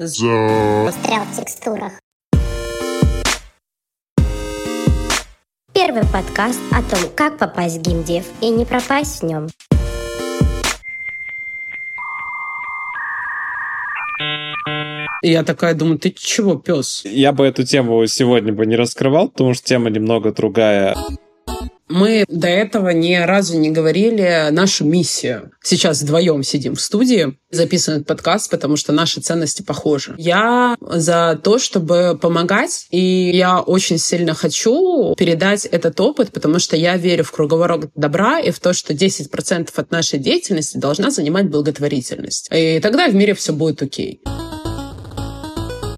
Застрял в текстурах. Первый подкаст о том, как попасть в геймдев и не пропасть в нем. И я такая думаю, ты чего, пес? Я бы эту тему сегодня бы не раскрывал, потому что тема немного другая. Мы до этого ни разу не говорили нашу миссию. Сейчас вдвоем сидим в студии, записываем этот подкаст, потому что наши ценности похожи. Я за то, чтобы помогать, и я очень сильно хочу передать этот опыт, потому что я верю в круговорот добра и в то, что 10% от нашей деятельности должна занимать благотворительность. И тогда в мире все будет окей.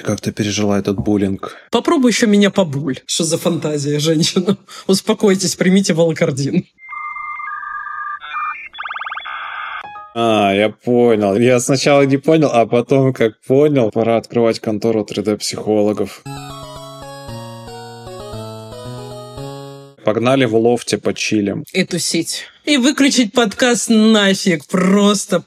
Как ты пережила этот буллинг? Попробуй еще меня побуль. Что за фантазия, женщина? Успокойтесь, примите волокордин. А, я понял. Я сначала не понял, а потом, как понял, пора открывать контору 3D-психологов. Погнали в лофте почилим. И тусить. И выключить подкаст нафиг. Просто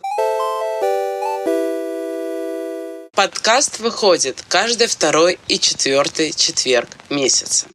Подкаст выходит каждый второй и четвертый четверг месяца.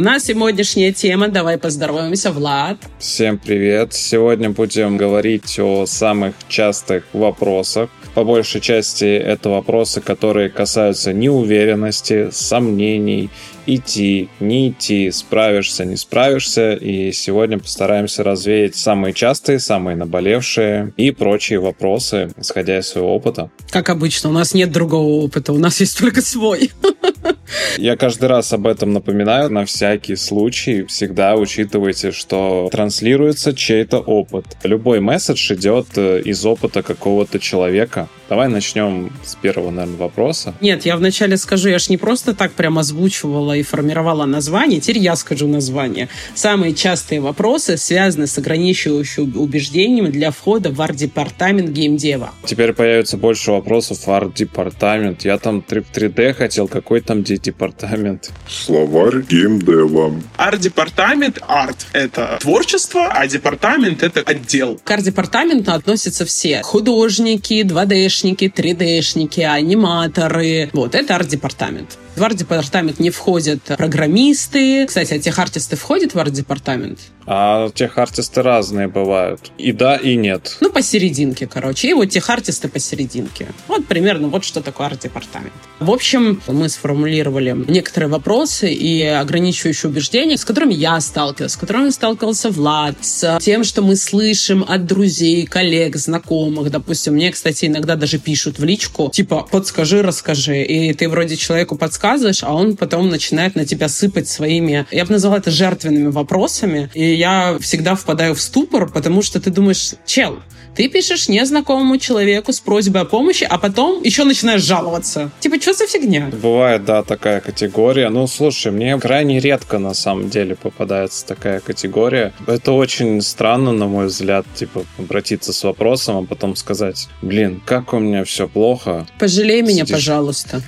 У нас сегодняшняя тема. Давай поздороваемся, Влад. Всем привет. Сегодня будем говорить о самых частых вопросах. По большей части это вопросы, которые касаются неуверенности, сомнений, идти, не идти, справишься, не справишься. И сегодня постараемся развеять самые частые, самые наболевшие и прочие вопросы, исходя из своего опыта. Как обычно, у нас нет другого опыта, у нас есть только свой. Я каждый раз об этом напоминаю на всякий случай. Всегда учитывайте, что транслируется чей-то опыт. Любой месседж идет э, из опыта какого-то человека. Давай начнем с первого, наверное, вопроса. Нет, я вначале скажу, я ж не просто так прям озвучивала и формировала название, теперь я скажу название. Самые частые вопросы связаны с ограничивающим убеждением для входа в арт-департамент геймдева. Теперь появится больше вопросов в арт-департамент. Я там 3D хотел, какой там департамент? Словарь геймдева. Арт-департамент, арт — это творчество, а департамент — это отдел. К арт-департаменту относятся все. Художники, 2D-шники, 3D-шники, аниматоры. Вот, это арт-департамент. В арт-департамент не входят программисты. Кстати, а техартисты входят в арт-департамент? А техартисты разные бывают. И да, и нет. Ну, посерединке, короче. И вот техартисты посерединке. Вот примерно вот что такое арт-департамент. В общем, мы сформулировали некоторые вопросы и ограничивающие убеждения, с которыми я сталкивалась, с которыми сталкивался Влад, с тем, что мы слышим от друзей, коллег, знакомых. Допустим, мне, кстати, иногда даже пишут в личку, типа, подскажи, расскажи. И ты вроде человеку подсказываешь, а он потом начинает на тебя сыпать своими, я бы назвала это жертвенными вопросами. И я всегда впадаю в ступор, потому что ты думаешь, чел, ты пишешь незнакомому человеку с просьбой о помощи, а потом еще начинаешь жаловаться. Типа, что за фигня? Бывает, да, такая категория. Ну, слушай, мне крайне редко на самом деле попадается такая категория. Это очень странно, на мой взгляд, типа, обратиться с вопросом, а потом сказать, блин, как у меня все плохо. Пожалей меня, пожалуйста.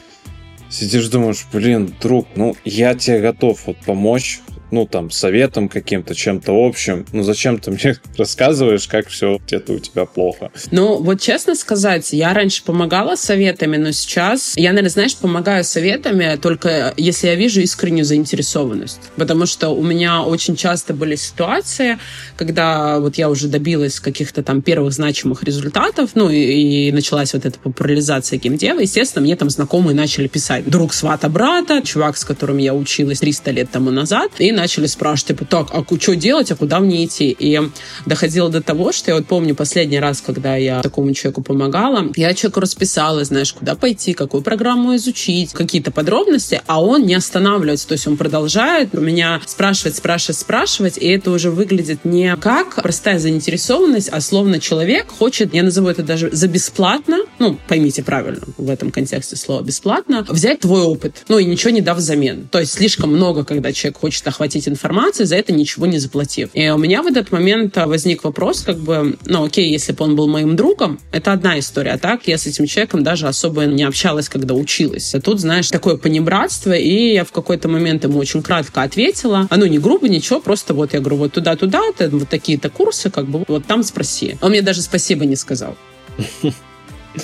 Сидишь, думаешь, блин, друг, ну, я тебе готов вот помочь, ну, там, советом каким-то, чем-то общим. Ну, зачем ты мне рассказываешь, как все где-то у тебя плохо? Ну, вот честно сказать, я раньше помогала советами, но сейчас я, наверное, знаешь, помогаю советами только если я вижу искреннюю заинтересованность. Потому что у меня очень часто были ситуации, когда вот я уже добилась каких-то там первых значимых результатов, ну, и, и началась вот эта популяризация геймдева, естественно, мне там знакомые начали писать. Друг свата брата, чувак, с которым я училась 300 лет тому назад, и начали спрашивать, типа, так, а что делать, а куда мне идти? И доходило до того, что я вот помню последний раз, когда я такому человеку помогала, я человеку расписала, знаешь, куда пойти, какую программу изучить, какие-то подробности, а он не останавливается, то есть он продолжает меня спрашивать, спрашивать, спрашивать, и это уже выглядит не как простая заинтересованность, а словно человек хочет, я назову это даже за бесплатно, ну, поймите правильно в этом контексте слова бесплатно, взять твой опыт, ну и ничего не дав взамен. То есть слишком много, когда человек хочет охватить платить информацию, за это ничего не заплатив. И у меня в этот момент возник вопрос, как бы, ну окей, если бы он был моим другом, это одна история, а так я с этим человеком даже особо не общалась, когда училась. А тут, знаешь, такое понебратство, и я в какой-то момент ему очень кратко ответила, а ну не грубо, ничего, просто вот я говорю, вот туда-туда, вот такие-то курсы, как бы вот там спроси. Он мне даже спасибо не сказал.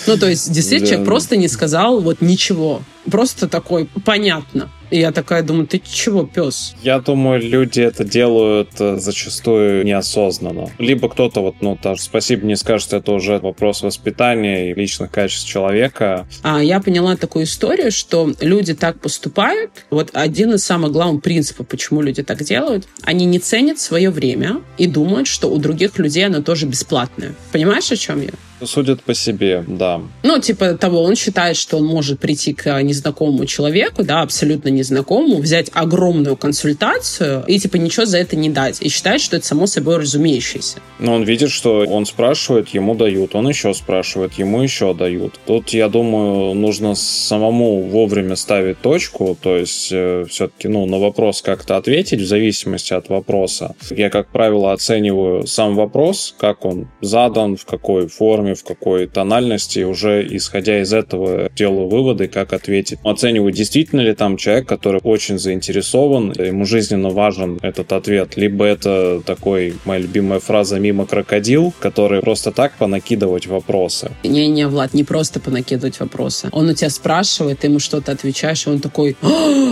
Ну, то есть, действительно, Да. человек просто не сказал вот ничего. Просто такой, понятно. И я такая думаю, ты чего, пес? Я думаю, люди это делают э, зачастую неосознанно. Либо кто-то вот, ну, даже спасибо не скажет, это уже вопрос воспитания и личных качеств человека. А я поняла такую историю, что люди так поступают. Вот один из самых главных принципов, почему люди так делают, они не ценят свое время и думают, что у других людей оно тоже бесплатное. Понимаешь, о чем я? Судят по себе, да. Ну, типа того, он считает, что он может прийти к незнакомому человеку, да, абсолютно незнакомому, взять огромную консультацию и, типа, ничего за это не дать. И считает, что это само собой разумеющееся. Но он видит, что он спрашивает, ему дают, он еще спрашивает, ему еще дают. Тут, я думаю, нужно самому вовремя ставить точку, то есть все-таки, ну, на вопрос как-то ответить в зависимости от вопроса. Я, как правило, оцениваю сам вопрос, как он задан, в какой форме, в какой тональности, уже исходя из этого делаю выводы, как ответить. Оцениваю, действительно ли там человек, который очень заинтересован, ему жизненно важен этот ответ, либо это такой, моя любимая фраза «мимо крокодил», который просто так понакидывать вопросы. Не-не, Влад, не просто понакидывать вопросы. Он у тебя спрашивает, ты ему что-то отвечаешь, и он такой,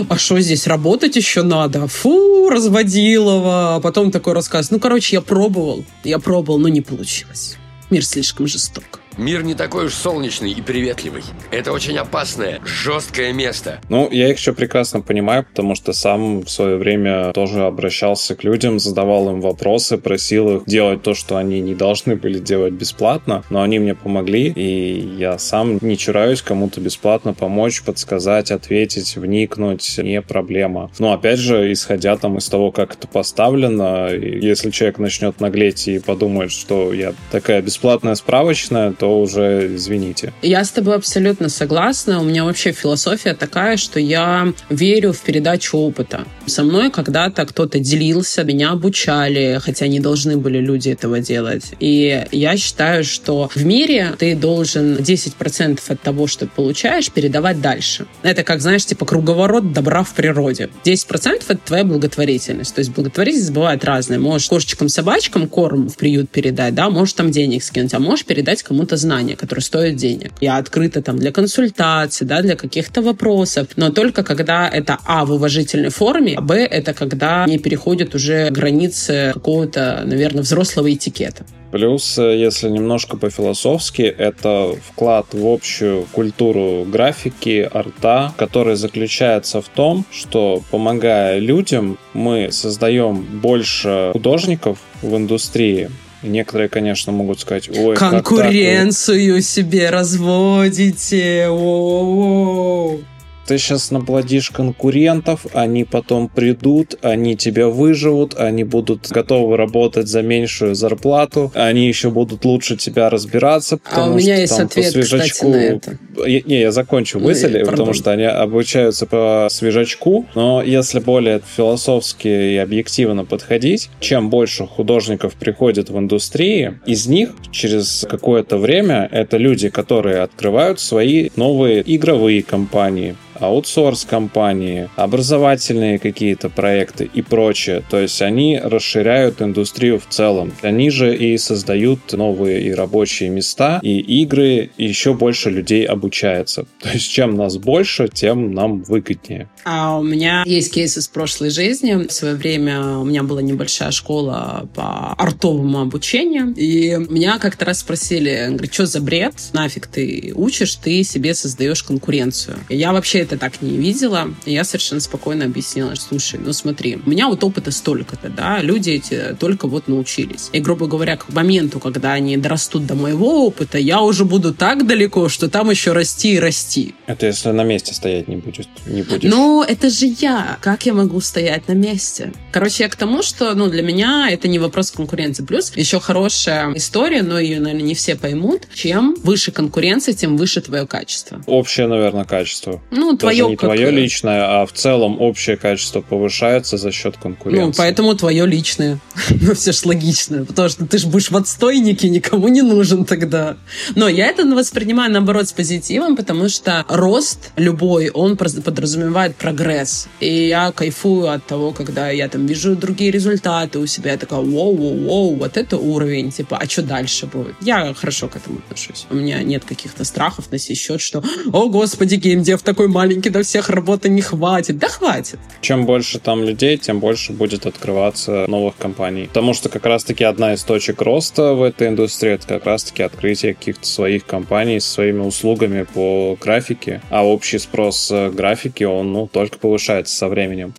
а что здесь, работать еще надо? Фу, разводилова. А потом такой рассказ. Ну, короче, я пробовал, я пробовал, но не получилось. Мир слишком жесток. Мир не такой уж солнечный и приветливый. Это очень опасное, жесткое место. Ну, я их еще прекрасно понимаю, потому что сам в свое время тоже обращался к людям, задавал им вопросы, просил их делать то, что они не должны были делать бесплатно, но они мне помогли, и я сам не чураюсь кому-то бесплатно помочь, подсказать, ответить, вникнуть, не проблема. Но опять же, исходя там из того, как это поставлено, если человек начнет наглеть и подумает, что я такая бесплатная справочная, то уже извините. Я с тобой абсолютно согласна. У меня вообще философия такая, что я верю в передачу опыта. Со мной когда-то кто-то делился, меня обучали, хотя не должны были люди этого делать. И я считаю, что в мире ты должен 10% от того, что получаешь, передавать дальше. Это как, знаешь, типа круговорот добра в природе. 10% это твоя благотворительность. То есть благотворительность бывает разная. Можешь кошечкам-собачкам корм в приют передать, да, можешь там денег скинуть, а можешь передать кому-то знания, которые стоят денег. Я открыта там для консультаций, да, для каких-то вопросов, но только когда это, а, в уважительной форме, а, б, это когда не переходят уже границы какого-то, наверное, взрослого этикета. Плюс, если немножко по-философски, это вклад в общую культуру графики, арта, который заключается в том, что помогая людям, мы создаем больше художников в индустрии, Некоторые, конечно, могут сказать, ой, конкуренцию себе разводите. О-о-о. Ты сейчас наплодишь конкурентов, они потом придут, они тебя выживут, они будут готовы работать за меньшую зарплату, они еще будут лучше тебя разбираться, потому а у меня что есть там ответ, по свежачку... кстати, на это. Я, не, я закончу мысль, Ну, потому что они обучаются по свежачку, но если более философски и объективно подходить, чем больше художников приходит в индустрии, из них через какое-то время это люди, которые открывают свои новые игровые компании, аутсорс-компании, образовательные какие-то проекты и прочее. То есть они расширяют индустрию в целом. Они же и создают новые и рабочие места, и игры, и еще больше людей обучается. То есть чем нас больше, тем нам выгоднее. А у меня есть кейс из прошлой жизни. В свое время у меня была небольшая школа по артовому обучению. И меня как-то раз спросили, говорит, что за бред? Нафиг ты учишь, ты себе создаешь конкуренцию. И я вообще это так не видела. И я совершенно спокойно объяснила, что, слушай, ну смотри, у меня вот опыта столько-то, да, люди эти только вот научились. И, грубо говоря, к моменту, когда они дорастут до моего опыта, я уже буду так далеко, что там еще расти и расти. Это если на месте стоять не будешь. Не будешь. Ну, это же я. Как я могу стоять на месте? Короче, я к тому, что ну, для меня это не вопрос конкуренции. Плюс еще хорошая история, но ее, наверное, не все поймут. Чем выше конкуренция, тем выше твое качество. Общее, наверное, качество. Ну твое Даже не как- твое личное, а в целом общее качество повышается за счет конкуренции. Ну, поэтому твое личное. Ну, все ж логично. Потому что ты же будешь в отстойнике, никому не нужен тогда. Но я это воспринимаю, наоборот, с позитивом, потому что рост любой, он подразумевает прогресс. И я кайфую от того, когда я там вижу другие результаты у себя. Я такая, воу-воу-воу, вот это уровень. Типа, а что дальше будет? Я хорошо к этому отношусь. У меня нет каких-то страхов на сей счет, что, о, господи, геймдев такой маленький, до всех работы не хватит. Да хватит. Чем больше там людей, тем больше будет открываться новых компаний. Потому что как раз-таки одна из точек роста в этой индустрии это как раз-таки открытие каких-то своих компаний со своими услугами по графике. А общий спрос э, графики, он ну, только повышается со временем.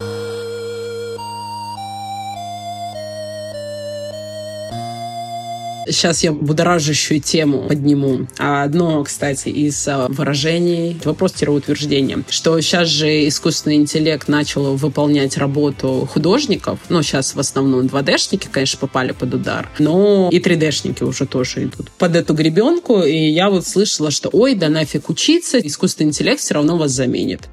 Сейчас я будоражащую тему подниму. А Одно, кстати, из а, выражений, вопрос-утверждение, что сейчас же искусственный интеллект начал выполнять работу художников. Ну, сейчас в основном 2D-шники, конечно, попали под удар, но и 3D-шники уже тоже идут под эту гребенку. И я вот слышала, что ой, да нафиг учиться, искусственный интеллект все равно вас заменит.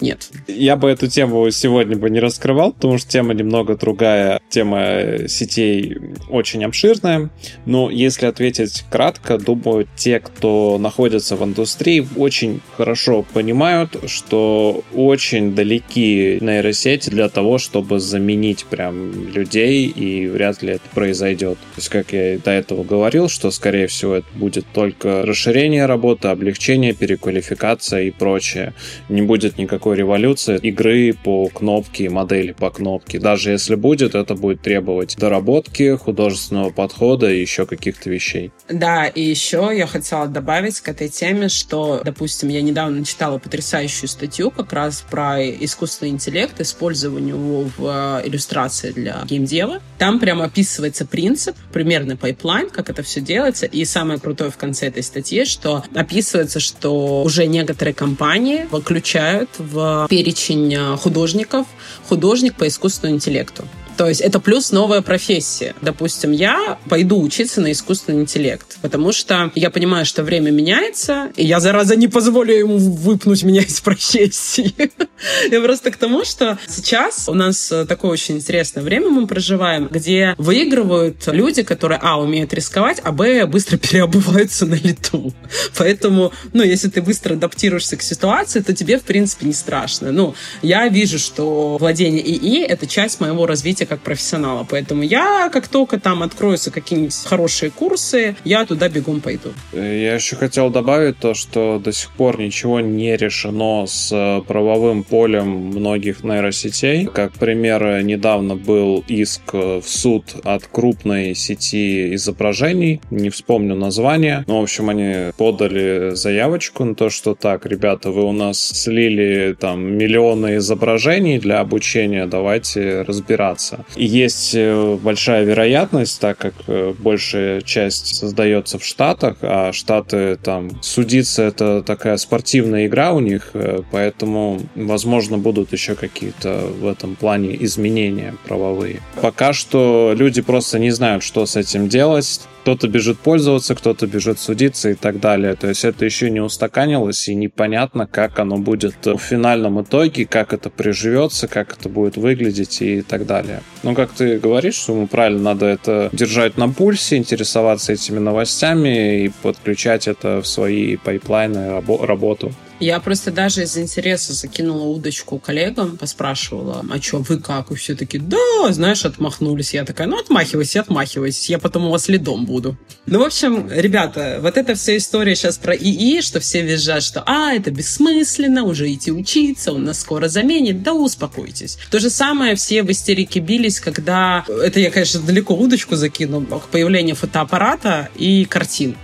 Нет. Я бы эту тему сегодня бы не раскрывал, потому что тема немного другая. Тема э, сетей очень обширная. Но если ответить кратко, думаю, те, кто находится в индустрии, очень хорошо понимают, что очень далеки нейросети для того, чтобы заменить прям людей, и вряд ли это произойдет. То есть, как я и до этого говорил, что, скорее всего, это будет только расширение работы, облегчение, переквалификация и прочее. Не будет никакой революции игры по кнопке, модели по кнопке. Даже если будет, это будет требовать доработки, художественного подхода и еще каких-то вещей. Да, и еще я хотела добавить к этой теме, что, допустим, я недавно читала потрясающую статью как раз про искусственный интеллект, использование его в э, иллюстрации для геймдева. Там прямо описывается принцип, примерный пайплайн, как это все делается. И самое крутое в конце этой статьи, что описывается, что уже некоторые компании включают в перечень э, художников художник по искусственному интеллекту. То есть это плюс новая профессия. Допустим, я пойду учиться на искусственный интеллект, потому что я понимаю, что время меняется, и я, зараза, не позволю ему выпнуть меня из профессии. Я просто к тому, что сейчас у нас такое очень интересное время мы проживаем, где выигрывают люди, которые, а, умеют рисковать, а, б, быстро переобуваются на лету. Поэтому, ну, если ты быстро адаптируешься к ситуации, то тебе, в принципе, не страшно. Ну, я вижу, что владение ИИ — это часть моего развития как профессионала. Поэтому я, как только там откроются какие-нибудь хорошие курсы, я туда бегом пойду. Я еще хотел добавить то, что до сих пор ничего не решено с э, правовым полем многих нейросетей. Как пример, недавно был иск э, в суд от крупной сети изображений, не вспомню название, но, в общем, они подали заявочку на то, что так, ребята, вы у нас слили там миллионы изображений для обучения, давайте разбираться. И есть э, большая вероятность, так как э, большая часть создается в Штатах, а Штаты там судиться это такая спортивная игра у них, э, поэтому, возможно, будут еще какие-то в этом плане изменения правовые. Пока что люди просто не знают, что с этим делать. Кто-то бежит пользоваться, кто-то бежит судиться и так далее. То есть это еще не устаканилось и непонятно, как оно будет в финальном итоге, как это приживется, как это будет выглядеть и так далее. Но как ты говоришь, что ему правильно надо это держать на пульсе, интересоваться этими новостями и подключать это в свои пайплайны, рабо- работу. Я просто даже из интереса закинула удочку коллегам, поспрашивала, а что, вы как? И все таки да, знаешь, отмахнулись. Я такая, ну, отмахивайся, отмахивайся, я потом у вас лидом буду. Ну, в общем, ребята, вот эта вся история сейчас про ИИ, что все визжат, что, а, это бессмысленно, уже идти учиться, он нас скоро заменит. Да успокойтесь. То же самое все в истерике бились, когда, это я, конечно, далеко удочку закину, появлению фотоаппарата и картин.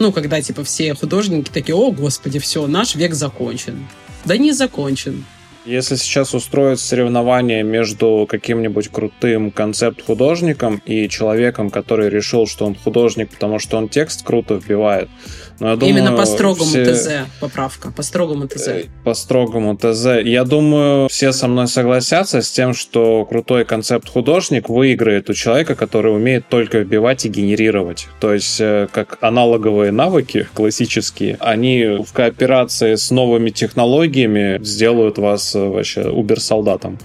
Ну, когда, типа, все художники такие, о, господи, все, наш век закончен. Да не закончен. Если сейчас устроить соревнование между каким-нибудь крутым концепт-художником и человеком, который решил, что он художник, потому что он текст круто вбивает, но я думаю, Именно по строгому все... ТЗ, поправка, по строгому ТЗ. Э, По строгому ТЗ. Я думаю, все со мной согласятся с тем, что крутой концепт-художник выиграет у человека, который умеет только вбивать и генерировать. То есть, э, как аналоговые навыки классические, они в кооперации с новыми технологиями сделают вас э, вообще убер-солдатом.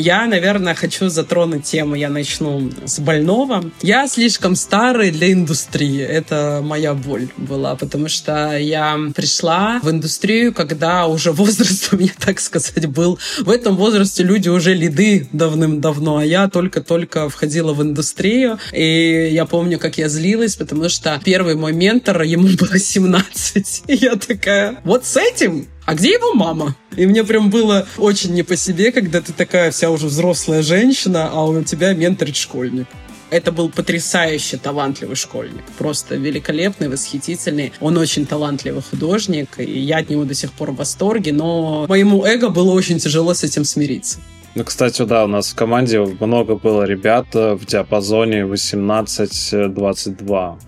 Я, наверное, хочу затронуть тему. Я начну с больного. Я слишком старый для индустрии. Это моя боль была, потому что я пришла в индустрию, когда уже возраст у меня, так сказать, был. В этом возрасте люди уже лиды давным-давно, а я только-только входила в индустрию. И я помню, как я злилась, потому что первый мой ментор, ему было 17. И я такая, вот с этим а где его мама? И мне прям было очень не по себе, когда ты такая вся уже взрослая женщина, а у тебя менторит школьник. Это был потрясающе талантливый школьник. Просто великолепный, восхитительный. Он очень талантливый художник, и я от него до сих пор в восторге, но моему эго было очень тяжело с этим смириться. Ну, кстати, да, у нас в команде много было ребят э, в диапазоне 18-22.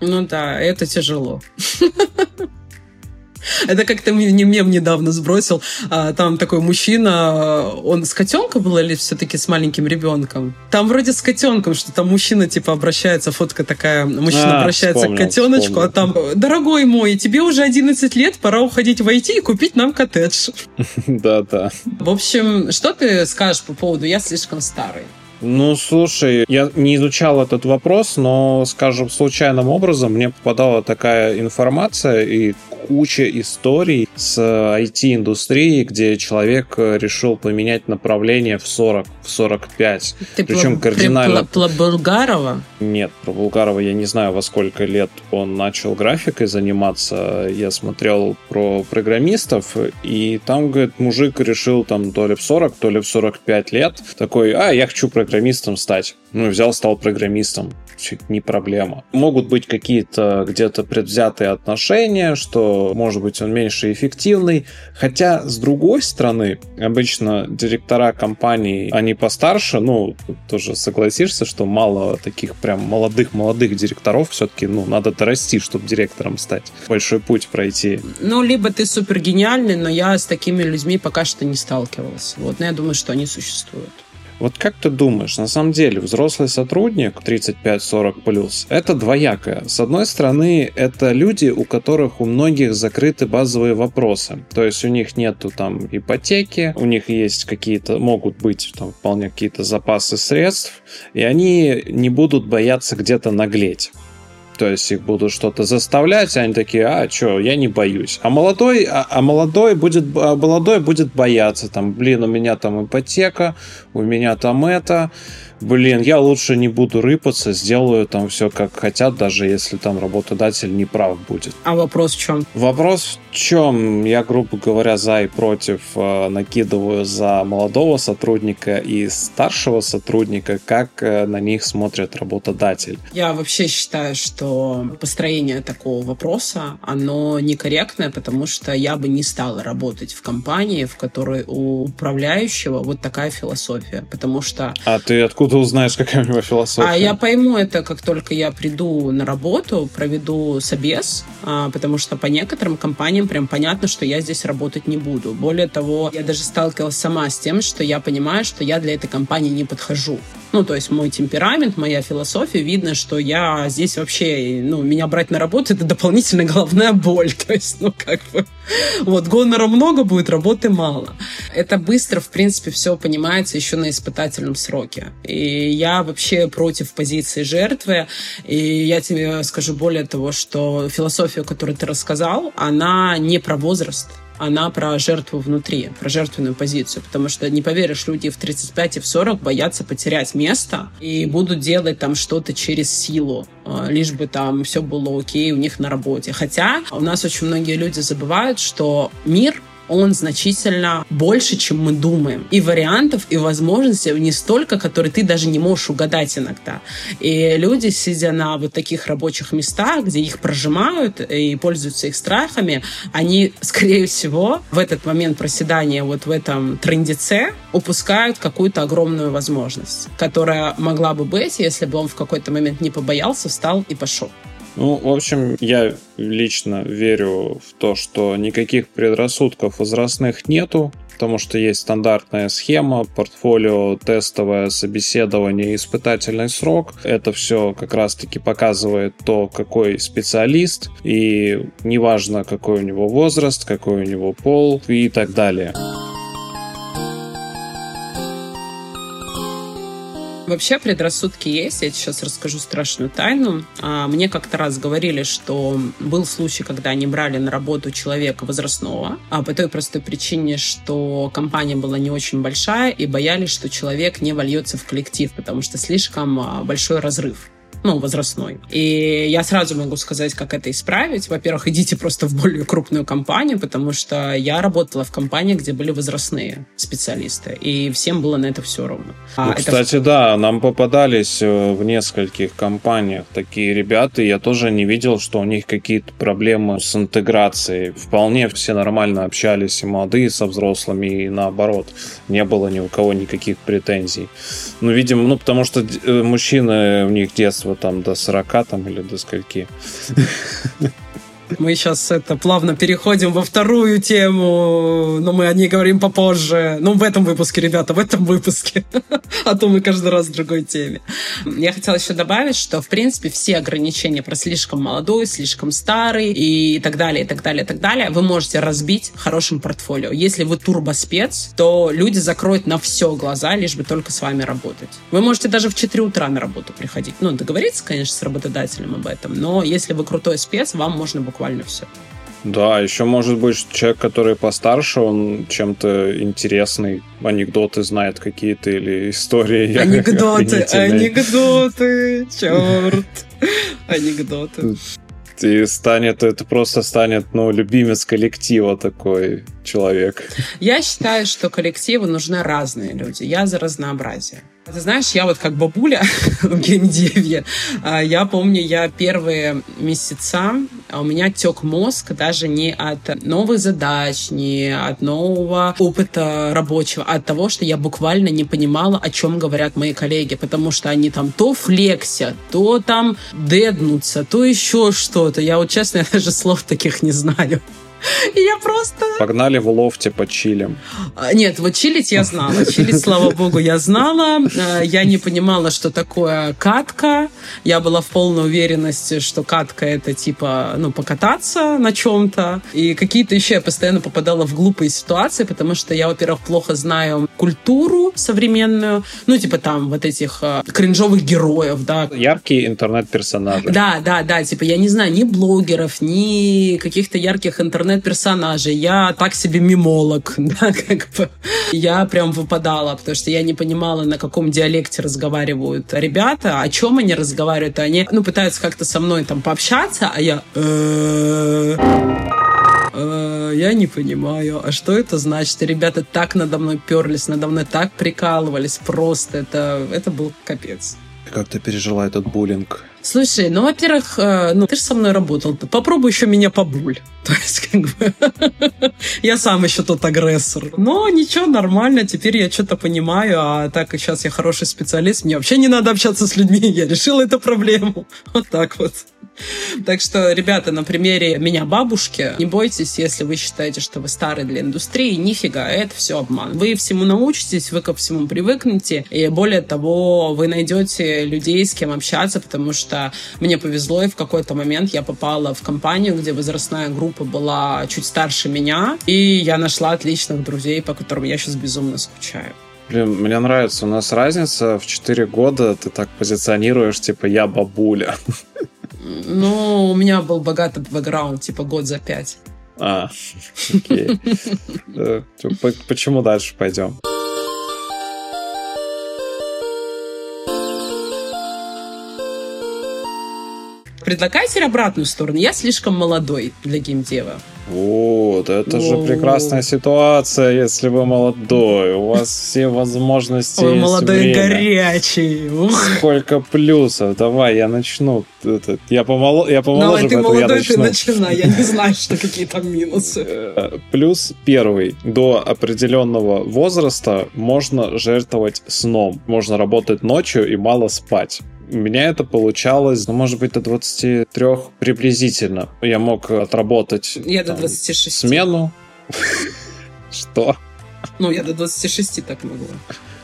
Ну да, это тяжело. Это как-то мне мем недавно сбросил. А, там такой мужчина, он с котенком был или все-таки с маленьким ребенком? Там вроде с котенком, что там мужчина типа обращается, фотка такая, мужчина а, обращается вспомнил, к котеночку, вспомнил. а там, дорогой мой, тебе уже 11 лет, пора уходить в IT и купить нам коттедж. Да-да. В общем, что ты скажешь по поводу «я слишком старый»? Ну, слушай, я не изучал этот вопрос, но, скажем, случайным образом мне попадала такая информация и куча историй с IT-индустрией, где человек решил поменять направление в 40, в 45. Ты Причем про, кардинально... Про, про Булгарова? Нет, про Булгарова я не знаю, во сколько лет он начал графикой заниматься. Я смотрел про программистов, и там, говорит, мужик решил там то ли в 40, то ли в 45 лет. Такой, а, я хочу программистом стать. Ну, взял, стал программистом не проблема. Могут быть какие-то где-то предвзятые отношения, что, может быть, он меньше эффективный. Хотя, с другой стороны, обычно директора компаний, они постарше, ну, тоже согласишься, что мало таких прям молодых-молодых директоров все-таки, ну, надо дорасти, чтобы директором стать. Большой путь пройти. Ну, либо ты супер гениальный, но я с такими людьми пока что не сталкивалась. Вот, но я думаю, что они существуют. Вот как ты думаешь, на самом деле взрослый сотрудник 35-40 плюс это двоякое. С одной стороны, это люди, у которых у многих закрыты базовые вопросы. То есть у них нету там ипотеки, у них есть какие-то, могут быть там вполне какие-то запасы средств, и они не будут бояться где-то наглеть. То есть их будут что-то заставлять, и они такие, а, что, я не боюсь. А молодой, а, а молодой будет, а молодой будет бояться, там, блин, у меня там ипотека, у меня там это, блин, я лучше не буду рыпаться, сделаю там все как хотят, даже если там работодатель не прав будет. А вопрос в чем? Вопрос в чем? Я, грубо говоря, за и против э, накидываю за молодого сотрудника и старшего сотрудника, как э, на них смотрит работодатель. Я вообще считаю, что построение такого вопроса, оно некорректное, потому что я бы не стала работать в компании, в которой у управляющего вот такая философия, потому что... А ты откуда откуда узнаешь, какая у него философия? А я пойму это, как только я приду на работу, проведу собес, а, потому что по некоторым компаниям прям понятно, что я здесь работать не буду. Более того, я даже сталкивалась сама с тем, что я понимаю, что я для этой компании не подхожу. Ну, то есть мой темперамент, моя философия, видно, что я здесь вообще, ну, меня брать на работу, это дополнительная головная боль. То есть, ну, как бы, вот, гонора много будет, работы мало. Это быстро, в принципе, все понимается еще на испытательном сроке. И я вообще против позиции жертвы. И я тебе скажу более того, что философия, которую ты рассказал, она не про возраст, она про жертву внутри, про жертвенную позицию. Потому что, не поверишь, люди в 35 и в 40 боятся потерять место и будут делать там что-то через силу, а, лишь бы там все было окей у них на работе. Хотя у нас очень многие люди забывают, что мир он значительно больше, чем мы думаем. И вариантов, и возможностей не столько, которые ты даже не можешь угадать иногда. И люди, сидя на вот таких рабочих местах, где их прожимают и пользуются их страхами, они, скорее всего, в этот момент проседания вот в этом трендеце упускают какую-то огромную возможность, которая могла бы быть, если бы он в какой-то момент не побоялся, встал и пошел. Ну, в общем, я лично верю в то, что никаких предрассудков возрастных нету, потому что есть стандартная схема, портфолио, тестовое собеседование, испытательный срок. Это все как раз-таки показывает то, какой специалист, и неважно, какой у него возраст, какой у него пол и так далее. Вообще предрассудки есть. Я сейчас расскажу страшную тайну. А, мне как-то раз говорили, что был случай, когда они брали на работу человека возрастного, а по той простой причине, что компания была не очень большая и боялись, что человек не вольется в коллектив, потому что слишком а, большой разрыв ну, возрастной. И я сразу могу сказать, как это исправить. Во-первых, идите просто в более крупную компанию, потому что я работала в компании, где были возрастные специалисты, и всем было на это все равно. А ну, это... Кстати, да, нам попадались э, в нескольких компаниях такие ребята, и я тоже не видел, что у них какие-то проблемы с интеграцией. Вполне все нормально общались, и молодые со взрослыми, и наоборот. Не было ни у кого никаких претензий. Ну, видимо, ну, потому что э, мужчины, у них детство там до 40 там или до скольки. Мы сейчас это плавно переходим во вторую тему, но мы о ней говорим попозже. Ну, в этом выпуске, ребята, в этом выпуске. а то мы каждый раз в другой теме. Я хотела еще добавить, что, в принципе, все ограничения про слишком молодой, слишком старый и так далее, и так далее, и так далее, вы можете разбить хорошим портфолио. Если вы турбоспец, то люди закроют на все глаза, лишь бы только с вами работать. Вы можете даже в 4 утра на работу приходить. Ну, договориться, конечно, с работодателем об этом, но если вы крутой спец, вам можно буквально буквально все. Да, еще может быть человек, который постарше, он чем-то интересный, анекдоты знает какие-то или истории. Анекдоты, анекдоты, черт, анекдоты. И станет, это просто станет, ну, любимец коллектива такой человек. Я считаю, что коллективу нужны разные люди. Я за разнообразие. Ты знаешь, я вот как бабуля в геймдеве, а, я помню, я первые месяца, а у меня тек мозг даже не от новых задач, не от нового опыта рабочего, а от того, что я буквально не понимала, о чем говорят мои коллеги, потому что они там то флексят, то там деднутся, то еще что-то. Я вот честно, я даже слов таких не знаю. И я просто... Погнали в лофте почилим. А, нет, вот чилить я знала. Чилить, слава богу, я знала. А, я не понимала, что такое катка. Я была в полной уверенности, что катка это типа, ну, покататься на чем-то. И какие-то еще я постоянно попадала в глупые ситуации, потому что я, во-первых, плохо знаю культуру современную. Ну, типа там вот этих э, кринжовых героев, да. Яркие интернет-персонажи. Да, да, да. Типа я не знаю ни блогеров, ни каких-то ярких интернет интернет-персонажей. Я так себе мимолог, да, как бы. Я прям выпадала, потому что я не понимала, на каком диалекте разговаривают ребята, о чем они разговаривают. Они, ну, пытаются как-то со мной там пообщаться, а я... «Э, э, я не понимаю, а что это значит? Ребята так надо мной перлись, надо мной так прикалывались, просто это, это был капец. Как ты пережила этот буллинг? Слушай, ну, во-первых, э, ну, ты же со мной работал. Попробуй еще меня побуль. То есть, как бы, я сам еще тот агрессор. Но ничего, нормально, теперь я что-то понимаю, а так как сейчас я хороший специалист, мне вообще не надо общаться с людьми, я решил эту проблему. Вот так вот. Так что, ребята, на примере меня бабушки, не бойтесь, если вы считаете, что вы старый для индустрии, нифига, это все обман. Вы всему научитесь, вы ко всему привыкнете, и более того, вы найдете людей, с кем общаться, потому что мне повезло, и в какой-то момент я попала в компанию, где возрастная группа была чуть старше меня, и я нашла отличных друзей, по которым я сейчас безумно скучаю. Блин, мне нравится, у нас разница в 4 года, ты так позиционируешь, типа, я бабуля. Ну, у меня был богатый бэкграунд, типа год за пять. А, окей. Э, почему дальше пойдем? Предлагайте обратную сторону. Я слишком молодой для геймдева. Вот, это же Воу. прекрасная ситуация, если вы молодой. У вас все возможности Ой, есть молодой время. горячий. Ух. Сколько плюсов. Давай, я начну. Это, я, помоло, я помоложе, Давай, ты поэтому я молодой, ты начну. начинай. Я не знаю, что какие там минусы. Э, Плюс первый. До определенного возраста можно жертвовать сном. Можно работать ночью и мало спать. У меня это получалось, ну, может быть, до 23 приблизительно. Я мог отработать Я до там, 26. смену. Что? Ну, я до 26 так могла.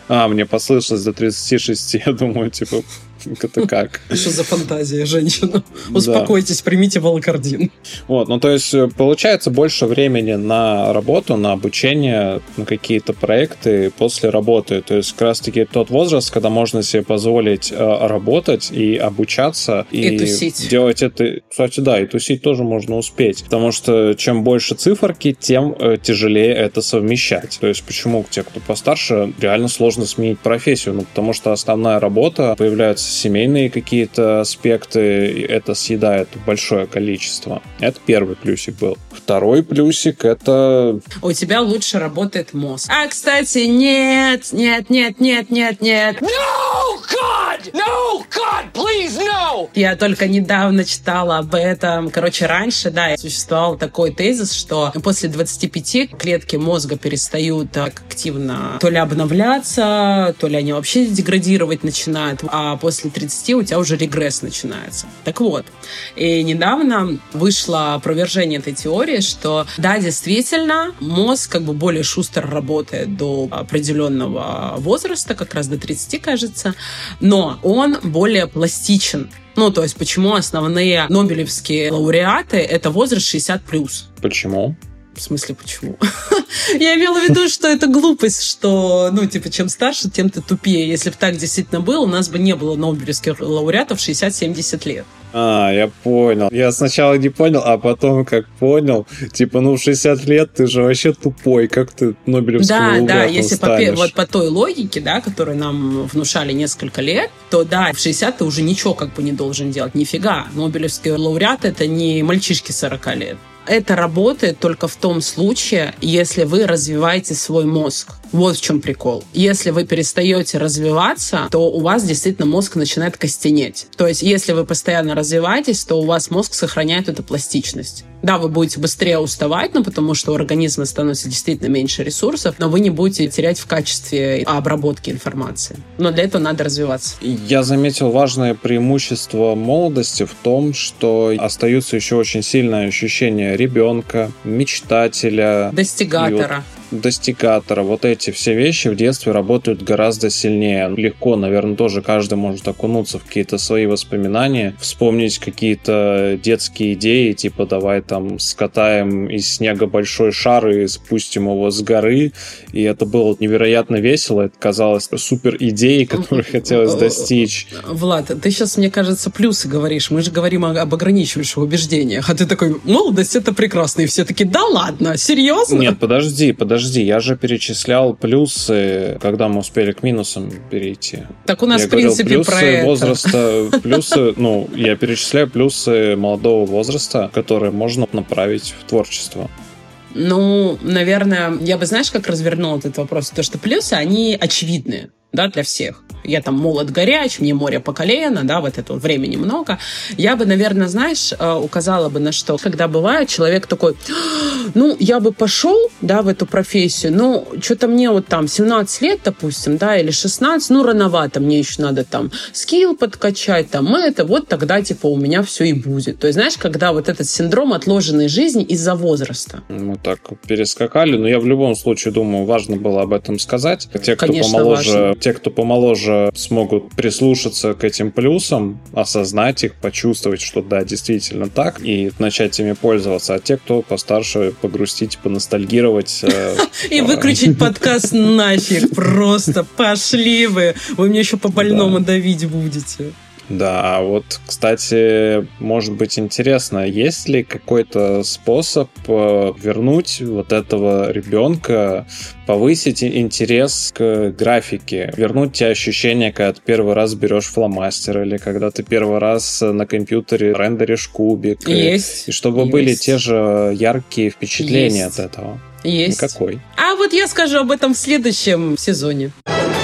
А, мне послышалось до 36. Я думаю, типа, это как? Что за фантазия, женщина? Успокойтесь, примите волокордин. Вот, ну то есть э, получается больше времени на работу, на обучение, на какие-то проекты после работы. То есть как раз-таки тот возраст, когда можно себе позволить э, работать и обучаться. И тусить. Делать это, кстати, да, и тусить тоже можно успеть. Потому что чем больше циферки, тем э, тяжелее это совмещать. То есть почему те, кто постарше, реально сложно сменить профессию? Ну потому что основная работа, появляются семейные какие-то аспекты, это съедает большое количество. Это первый плюсик был. Второй плюсик это У тебя лучше работает мозг. А, кстати, нет, нет, нет, нет, нет, нет. No, God! No, God, please, no! Я только недавно читала об этом. Короче, раньше, да, существовал такой тезис, что после 25 клетки мозга перестают так активно то ли обновляться, то ли они вообще деградировать начинают, а после 30 у тебя уже регресс начинается. Так вот, и недавно вышло опровержение этой теории, что да, действительно, мозг как бы более шустро работает до определенного возраста, как раз до 30, кажется, но он более пластичен. Ну, то есть, почему основные нобелевские лауреаты — это возраст 60 плюс? почему? В смысле, почему? Я имела в виду, что это глупость, что, ну, типа, чем старше, тем ты тупее. Если бы так действительно было, у нас бы не было нобелевских лауреатов 60-70 лет. А, я понял. Я сначала не понял, а потом как понял, типа, ну, в 60 лет ты же вообще тупой, как ты Нобелевским Да, да, если по, вот по той логике, да, которую нам внушали несколько лет, то да, в 60 ты уже ничего как бы не должен делать. Нифига. Нобелевский лауреат это не мальчишки 40 лет. Это работает только в том случае, если вы развиваете свой мозг. Вот в чем прикол. Если вы перестаете развиваться, то у вас действительно мозг начинает костенеть. То есть, если вы постоянно развиваетесь, то у вас мозг сохраняет эту пластичность. Да, вы будете быстрее уставать, ну, потому что у организма становится действительно меньше ресурсов, но вы не будете терять в качестве обработки информации. Но для этого надо развиваться. Я заметил важное преимущество молодости в том, что остаются еще очень сильное ощущение ребенка, мечтателя, Достигатора. Достигатора. Вот эти все вещи в детстве работают гораздо сильнее. Легко, наверное, тоже каждый может окунуться в какие-то свои воспоминания, вспомнить какие-то детские идеи, типа давай там скатаем из снега большой шар и спустим его с горы. И это было невероятно весело. Это казалось супер идеей, которую хотелось достичь. Влад, ты сейчас, мне кажется, плюсы говоришь. Мы же говорим об ограничивающих убеждениях. А ты такой, молодость это прекрасно. И все таки да ладно, серьезно? Нет, подожди, подожди, я же перечислял плюсы, когда мы успели к минусам перейти. Так у нас, я в принципе, говорил, про плюсы это. возраста, плюсы, ну, я перечисляю плюсы молодого возраста, которые можно направить в творчество. Ну, наверное, я бы, знаешь, как развернул этот вопрос? То, что плюсы, они очевидные да, для всех. Я там молод горяч, мне море по колено, да, вот этого времени много. Я бы, наверное, знаешь, э, указала бы на что. Когда бывает человек такой, ну, я бы пошел, да, в эту профессию, но что-то мне вот там 17 лет, допустим, да, или 16, ну, рановато, мне еще надо там скилл подкачать, там это, вот тогда, типа, у меня все и будет. То есть, знаешь, когда вот этот синдром отложенной жизни из-за возраста. Мы так перескакали, но я в любом случае думаю, важно было об этом сказать. Те, кто Конечно, помоложе, важно. Те, кто помоложе, смогут прислушаться к этим плюсам, осознать их, почувствовать, что да, действительно так, и начать ими пользоваться. А те, кто постарше, погрустить, поностальгировать. э, И выключить подкаст нафиг. Просто пошли вы. Вы мне еще по больному давить будете. Да, а вот, кстати, может быть интересно, есть ли какой-то способ э, вернуть вот этого ребенка, повысить интерес к графике, вернуть те ощущения, когда ты первый раз берешь фломастер или когда ты первый раз на компьютере рендеришь кубик. Есть. И чтобы есть. были те же яркие впечатления Есть. от этого. Есть. Никакой. А вот я скажу об этом в следующем сезоне.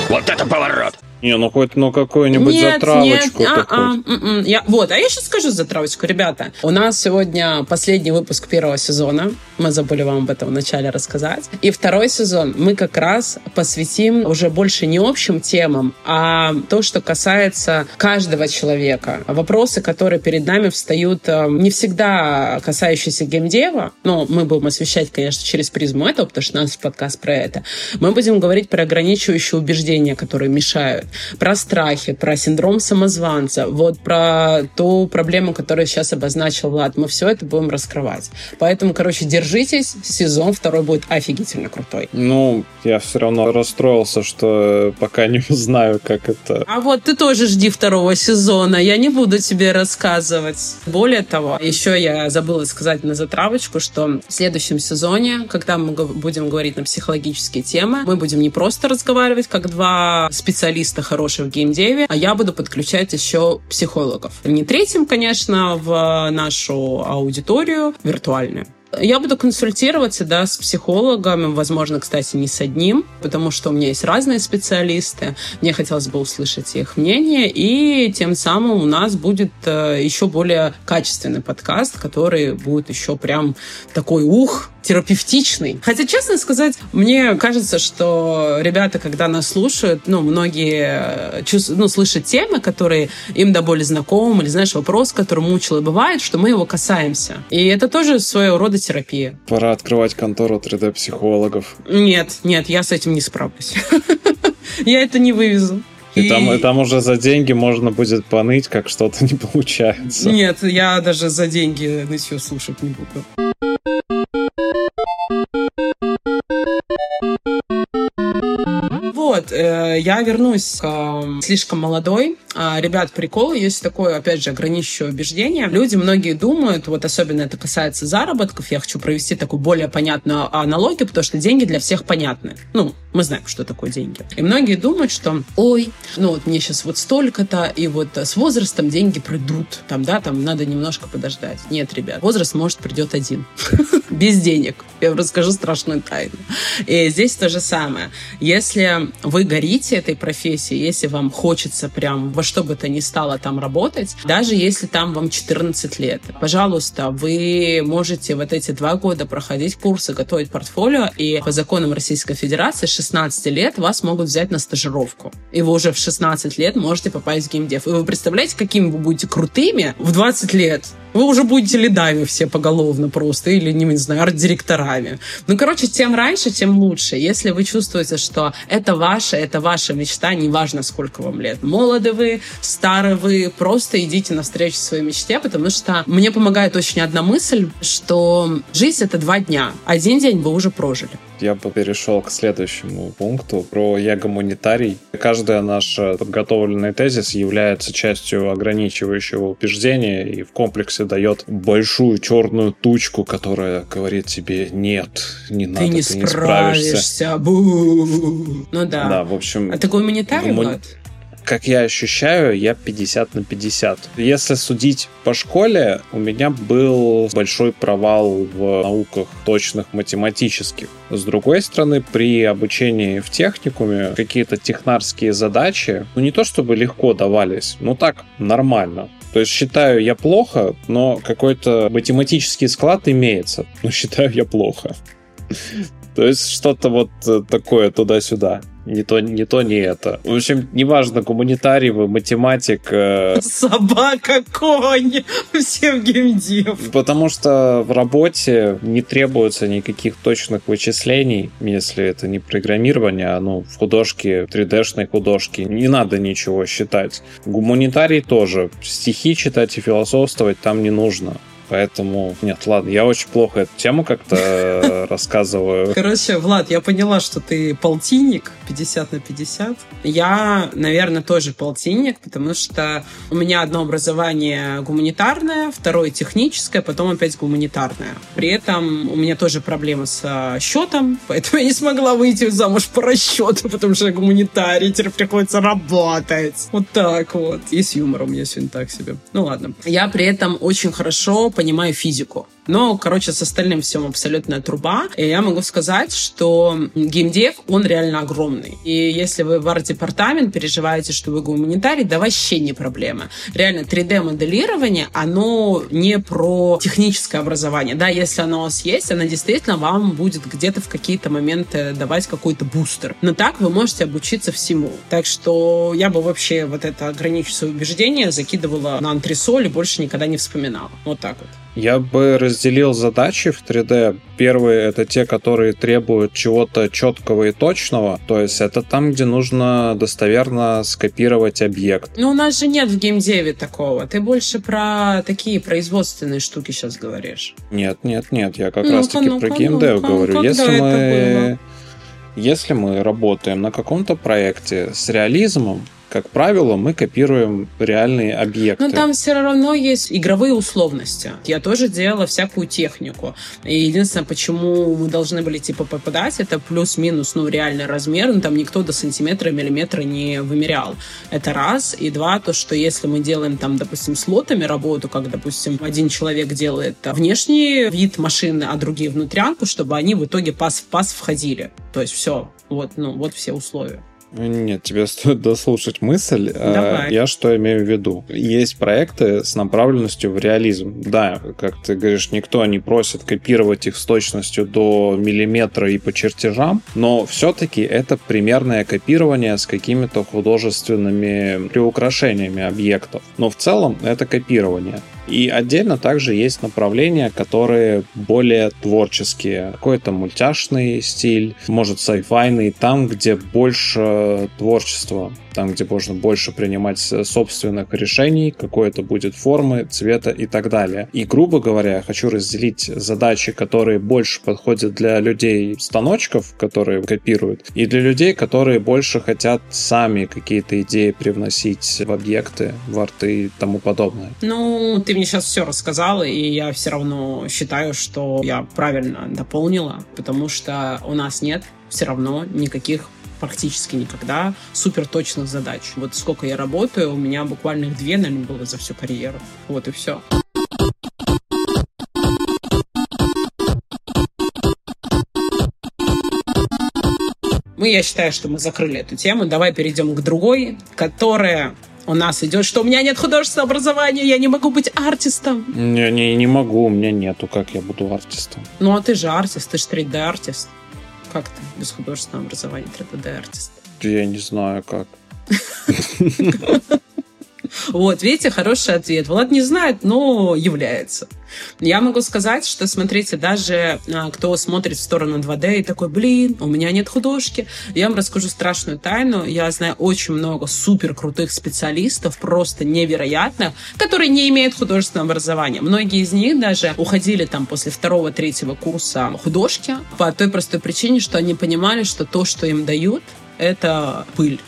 Вот это поворот! Не, ну хоть ну какую-нибудь нет, затравочку нет, а, а, я, вот, а я сейчас скажу затравочку, ребята. У нас сегодня последний выпуск первого сезона. Мы забыли вам об этом вначале рассказать. И второй сезон мы как раз посвятим уже больше не общим темам, а то, что касается каждого человека. Вопросы, которые перед нами встают э, не всегда касающиеся геймдева, но мы будем освещать, конечно, через призму этого, потому что у нас подкаст про это. Мы будем говорить про ограничивающие убеждения, которые мешают про страхи, про синдром самозванца, вот про ту проблему, которую сейчас обозначил Влад. Мы все это будем раскрывать. Поэтому, короче, держитесь, сезон второй будет офигительно крутой. Ну, я все равно расстроился, что пока не узнаю, как это... А вот ты тоже жди второго сезона, я не буду тебе рассказывать. Более того, еще я забыла сказать на затравочку, что в следующем сезоне, когда мы будем говорить на психологические темы, мы будем не просто разговаривать как два специалиста хорошие в геймдеве, а я буду подключать еще психологов. Не третьим, конечно, в нашу аудиторию виртуальную. Я буду консультироваться, да, с психологами, возможно, кстати, не с одним, потому что у меня есть разные специалисты. Мне хотелось бы услышать их мнение, и тем самым у нас будет э, еще более качественный подкаст, который будет еще прям такой ух, терапевтичный. Хотя, честно сказать, мне кажется, что ребята, когда нас слушают, ну, многие чувств- ну, слышат темы, которые им до боли знакомы, или, знаешь, вопрос, который мучил, и бывает, что мы его касаемся. И это тоже своего рода терапия. Пора открывать контору 3D-психологов. Нет, нет, я с этим не справлюсь. Я это не вывезу. И, там, и там уже за деньги можно будет поныть, как что-то не получается. Нет, я даже за деньги нытье слушать не буду. Вот, э, я вернусь к э, слишком молодой. А, ребят, прикол, есть такое, опять же, ограничивающее убеждение. Люди многие думают, вот особенно это касается заработков, я хочу провести такую более понятную аналогию, потому что деньги для всех понятны. Ну, мы знаем, что такое деньги. И многие думают, что, ой, ну вот мне сейчас вот столько-то, и вот с возрастом деньги придут. Там, да, там надо немножко подождать. Нет, ребят, возраст, может, придет один. Без денег. Я вам расскажу страшную тайну. И здесь то же самое. Если вы горите этой профессией, если вам хочется прям во что бы то ни стало там работать, даже если там вам 14 лет, пожалуйста, вы можете вот эти два года проходить курсы, готовить портфолио, и по законам Российской Федерации с 16 лет вас могут взять на стажировку. И вы уже в 16 лет можете попасть в геймдев. И вы представляете, какими вы будете крутыми в 20 лет? Вы уже будете лидами все поголовно просто, или, не знаю, арт-директорами. Ну, короче, тем раньше, тем лучше. Если вы чувствуете, что это ваше, это ваша мечта, неважно, сколько вам лет. Молоды вы, стары вы, просто идите навстречу своей мечте, потому что мне помогает очень одна мысль, что жизнь — это два дня. Один день вы уже прожили. Я бы перешел к следующему пункту про я гуманитарий. Каждый наш подготовленный тезис является частью ограничивающего убеждения и в комплексе дает большую черную тучку, которая говорит тебе нет, не надо, ты не ты не справишься. справишься. Бу. Ну да. Да, в общем, А ты гуманитарий, гумани- Влад? Как я ощущаю, я 50 на 50. Если судить по школе, у меня был большой провал в науках точных математических. С другой стороны, при обучении в техникуме какие-то технарские задачи, ну не то чтобы легко давались, ну так, нормально. То есть считаю я плохо, но какой-то математический склад имеется. Но считаю я плохо. То есть что-то вот э, такое туда-сюда. Не то, не то, не это. В общем, неважно, гуманитарий вы, математик. э, Собака, конь, все в геймдев. Потому что в работе не требуется никаких точных вычислений, если это не программирование, а ну, в художке, 3D-шной художке, не надо ничего считать. Гуманитарий тоже. Стихи читать и философствовать там не нужно. Поэтому, нет, ладно, я очень плохо эту тему как-то рассказываю. Короче, Влад, я поняла, что ты полтинник, 50 на 50. Я, наверное, тоже полтинник, потому что у меня одно образование гуманитарное, второе техническое, потом опять гуманитарное. При этом у меня тоже проблемы с счетом, поэтому я не смогла выйти замуж по расчету, потому что я гуманитарий, теперь приходится работать. Вот так вот. И с юмором я сегодня так себе. Ну ладно. Я при этом очень хорошо понимаю физику. Но, короче, с остальным всем абсолютная труба. И я могу сказать, что геймдев, он реально огромный. И если вы в арт-департамент переживаете, что вы гуманитарий, да вообще не проблема. Реально, 3D-моделирование, оно не про техническое образование. Да, если оно у вас есть, оно действительно вам будет где-то в какие-то моменты давать какой-то бустер. Но так вы можете обучиться всему. Так что я бы вообще вот это ограниченное убеждение закидывала на антресоль и больше никогда не вспоминала. Вот так вот. Я бы разделил задачи в 3D. Первые — это те, которые требуют чего-то четкого и точного. То есть это там, где нужно достоверно скопировать объект. Ну, у нас же нет в геймдеве такого. Ты больше про такие производственные штуки сейчас говоришь. Нет, нет, нет. Я как ну раз-таки ну про геймдев ну говорю. Если мы... Если мы работаем на каком-то проекте с реализмом, как правило, мы копируем реальные объекты. Но там все равно есть игровые условности. Я тоже делала всякую технику. И единственное, почему мы должны были типа попадать, это плюс-минус, ну, реальный размер. Ну, там никто до сантиметра, миллиметра не вымерял. Это раз. И два, то, что если мы делаем там, допустим, слотами работу, как, допустим, один человек делает внешний вид машины, а другие внутрянку, чтобы они в итоге пас в пас входили. То есть все. Вот, ну, вот все условия. Нет, тебе стоит дослушать мысль. А, Давай. Я что имею в виду? Есть проекты с направленностью в реализм. Да, как ты говоришь, никто не просит копировать их с точностью до миллиметра и по чертежам, но все-таки это примерное копирование с какими-то художественными приукрашениями объектов. Но в целом это копирование. И отдельно также есть направления, которые более творческие. Какой-то мультяшный стиль, может, сайфайный, там, где больше творчества там, где можно больше принимать собственных решений, какой это будет формы, цвета и так далее. И, грубо говоря, я хочу разделить задачи, которые больше подходят для людей станочков, которые копируют, и для людей, которые больше хотят сами какие-то идеи привносить в объекты, в арты и тому подобное. Ну, ты мне сейчас все рассказала, и я все равно считаю, что я правильно дополнила, потому что у нас нет все равно никаких практически никогда супер точных задач. Вот сколько я работаю, у меня буквально их две, наверное, было за всю карьеру. Вот и все. Мы, я считаю, что мы закрыли эту тему. Давай перейдем к другой, которая у нас идет, что у меня нет художественного образования, я не могу быть артистом. Не, не, не могу, у меня нету, как я буду артистом. Ну, а ты же артист, ты же 3D-артист. Как ты без художественного образования 3D-артист? Я не знаю, как. Вот, видите, хороший ответ. Влад не знает, но является. Я могу сказать, что, смотрите, даже а, кто смотрит в сторону 2D и такой, блин, у меня нет художки, я вам расскажу страшную тайну. Я знаю очень много супер крутых специалистов, просто невероятных, которые не имеют художественного образования. Многие из них даже уходили там после второго-третьего курса художки по той простой причине, что они понимали, что то, что им дают, это пыль.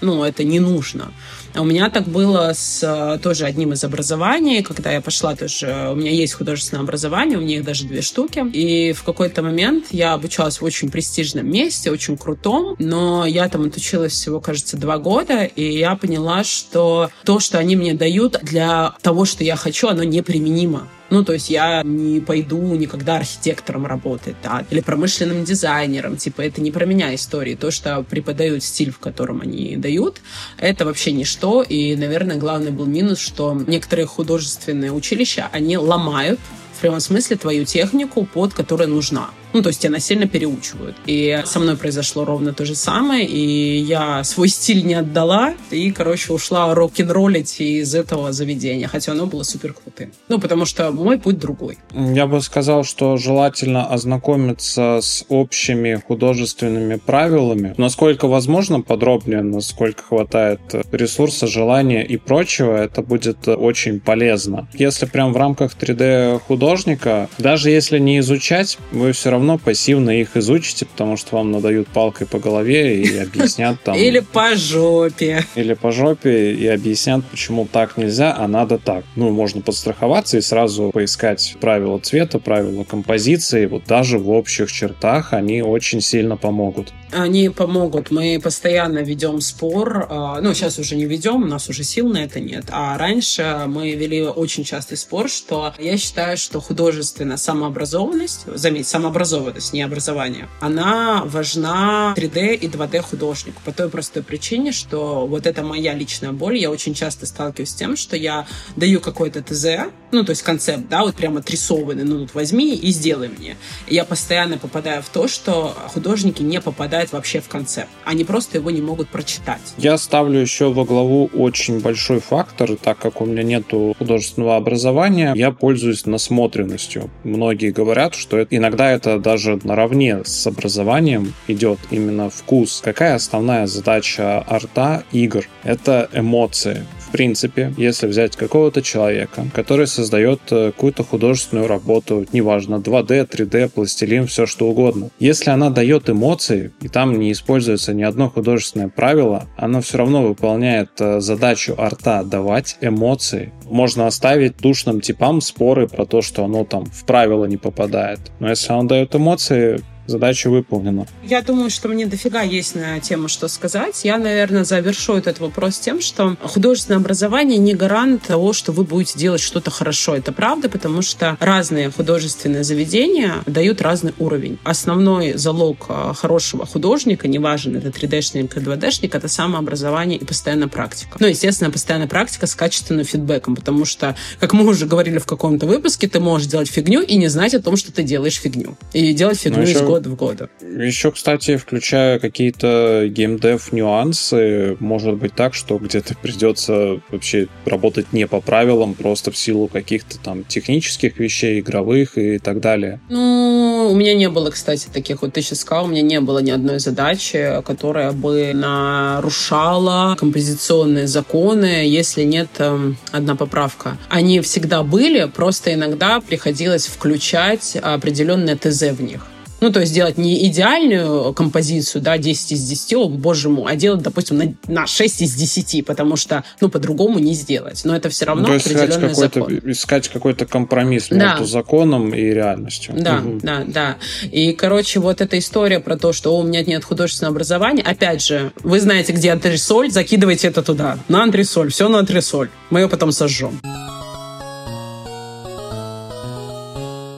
Ну, это не нужно. У меня так было с э, тоже одним из образований, когда я пошла тоже, у меня есть художественное образование, у меня их даже две штуки, и в какой-то момент я обучалась в очень престижном месте, очень крутом, но я там отучилась всего, кажется, два года, и я поняла, что то, что они мне дают для того, что я хочу, оно неприменимо. Ну, то есть я не пойду никогда архитектором работать, да, или промышленным дизайнером, типа, это не про меня истории. То, что преподают стиль, в котором они дают, это вообще ничто, и, наверное, главный был минус, что некоторые художественные училища, они ломают в прямом смысле твою технику, под которая нужна. Ну, то есть тебя насильно переучивают. И со мной произошло ровно то же самое, и я свой стиль не отдала, и, короче, ушла рок-н-роллить из этого заведения, хотя оно было супер крутым. Ну, потому что мой путь другой. Я бы сказал, что желательно ознакомиться с общими художественными правилами, насколько возможно подробнее, насколько хватает ресурса, желания и прочего, это будет очень полезно. Если прям в рамках 3D художника, даже если не изучать, вы все равно пассивно их изучите, потому что вам надают палкой по голове и объяснят там... Или по жопе. Или по жопе и объяснят, почему так нельзя, а надо так. Ну, можно подстраховаться и сразу поискать правила цвета, правила композиции. Вот даже в общих чертах они очень сильно помогут. Они помогут. Мы постоянно ведем спор. А, ну, сейчас уже не ведем, у нас уже сил на это нет. А раньше мы вели очень частый спор, что я считаю, что художественная самообразованность, заметь, самообразованность, не образование, она важна 3D и 2D художнику по той простой причине, что вот это моя личная боль. Я очень часто сталкиваюсь с тем, что я даю какой-то ТЗ, ну, то есть концепт, да, вот прямо отрисованный, ну, тут возьми и сделай мне. Я постоянно попадаю в то, что художники не попадают вообще в концепт. Они просто его не могут прочитать. Я ставлю еще во главу очень большой фактор, так как у меня нету художественного образования, я пользуюсь насмотренностью. Многие говорят, что это, иногда это даже наравне с образованием идет именно вкус. Какая основная задача арта игр? Это эмоции. Принципе, если взять какого-то человека, который создает э, какую-то художественную работу, неважно, 2D, 3D, пластилин, все что угодно. Если она дает эмоции, и там не используется ни одно художественное правило, она все равно выполняет э, задачу арта давать эмоции. Можно оставить душным типам споры про то, что оно там в правила не попадает. Но если оно дает эмоции, задача выполнена. Я думаю, что мне дофига есть на тему, что сказать. Я, наверное, завершу этот вопрос тем, что художественное образование не гарант того, что вы будете делать что-то хорошо. Это правда, потому что разные художественные заведения дают разный уровень. Основной залог а, хорошего художника, неважно, это 3D-шник или 2D-шник, это самообразование и постоянная практика. Ну, естественно, постоянная практика с качественным фидбэком, потому что, как мы уже говорили в каком-то выпуске, ты можешь делать фигню и не знать о том, что ты делаешь фигню. И делать фигню из года года в года. Еще, кстати, включая какие-то геймдев нюансы, может быть так, что где-то придется вообще работать не по правилам, просто в силу каких-то там технических вещей, игровых и так далее. Ну, у меня не было, кстати, таких, вот ты сейчас сказал, у меня не было ни одной задачи, которая бы нарушала композиционные законы, если нет эм, одна поправка. Они всегда были, просто иногда приходилось включать определенное ТЗ в них. Ну, то есть делать не идеальную композицию, да, 10 из 10, о, боже мой, а делать, допустим, на, на 6 из 10, потому что, ну, по-другому не сделать. Но это все равно ну, то есть определенный искать закон. Какой-то, искать какой-то компромисс да. между законом и реальностью. Да, угу. да, да. И, короче, вот эта история про то, что о, у меня нет художественного образования, опять же, вы знаете, где антресоль, закидывайте это туда. На антресоль, все на антресоль. Мы ее потом сожжем.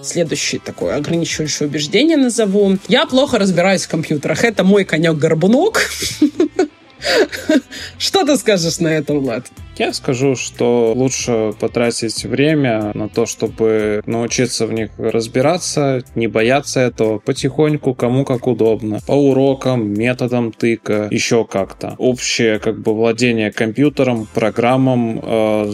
Следующее такое ограничивающее убеждение назову. Я плохо разбираюсь в компьютерах. Это мой конек-горбунок. Что ты скажешь на это, Влад? Я скажу, что лучше потратить время на то, чтобы научиться в них разбираться, не бояться этого, потихоньку, кому как удобно, по урокам, методам тыка, еще как-то. Общее как бы владение компьютером, программам, э,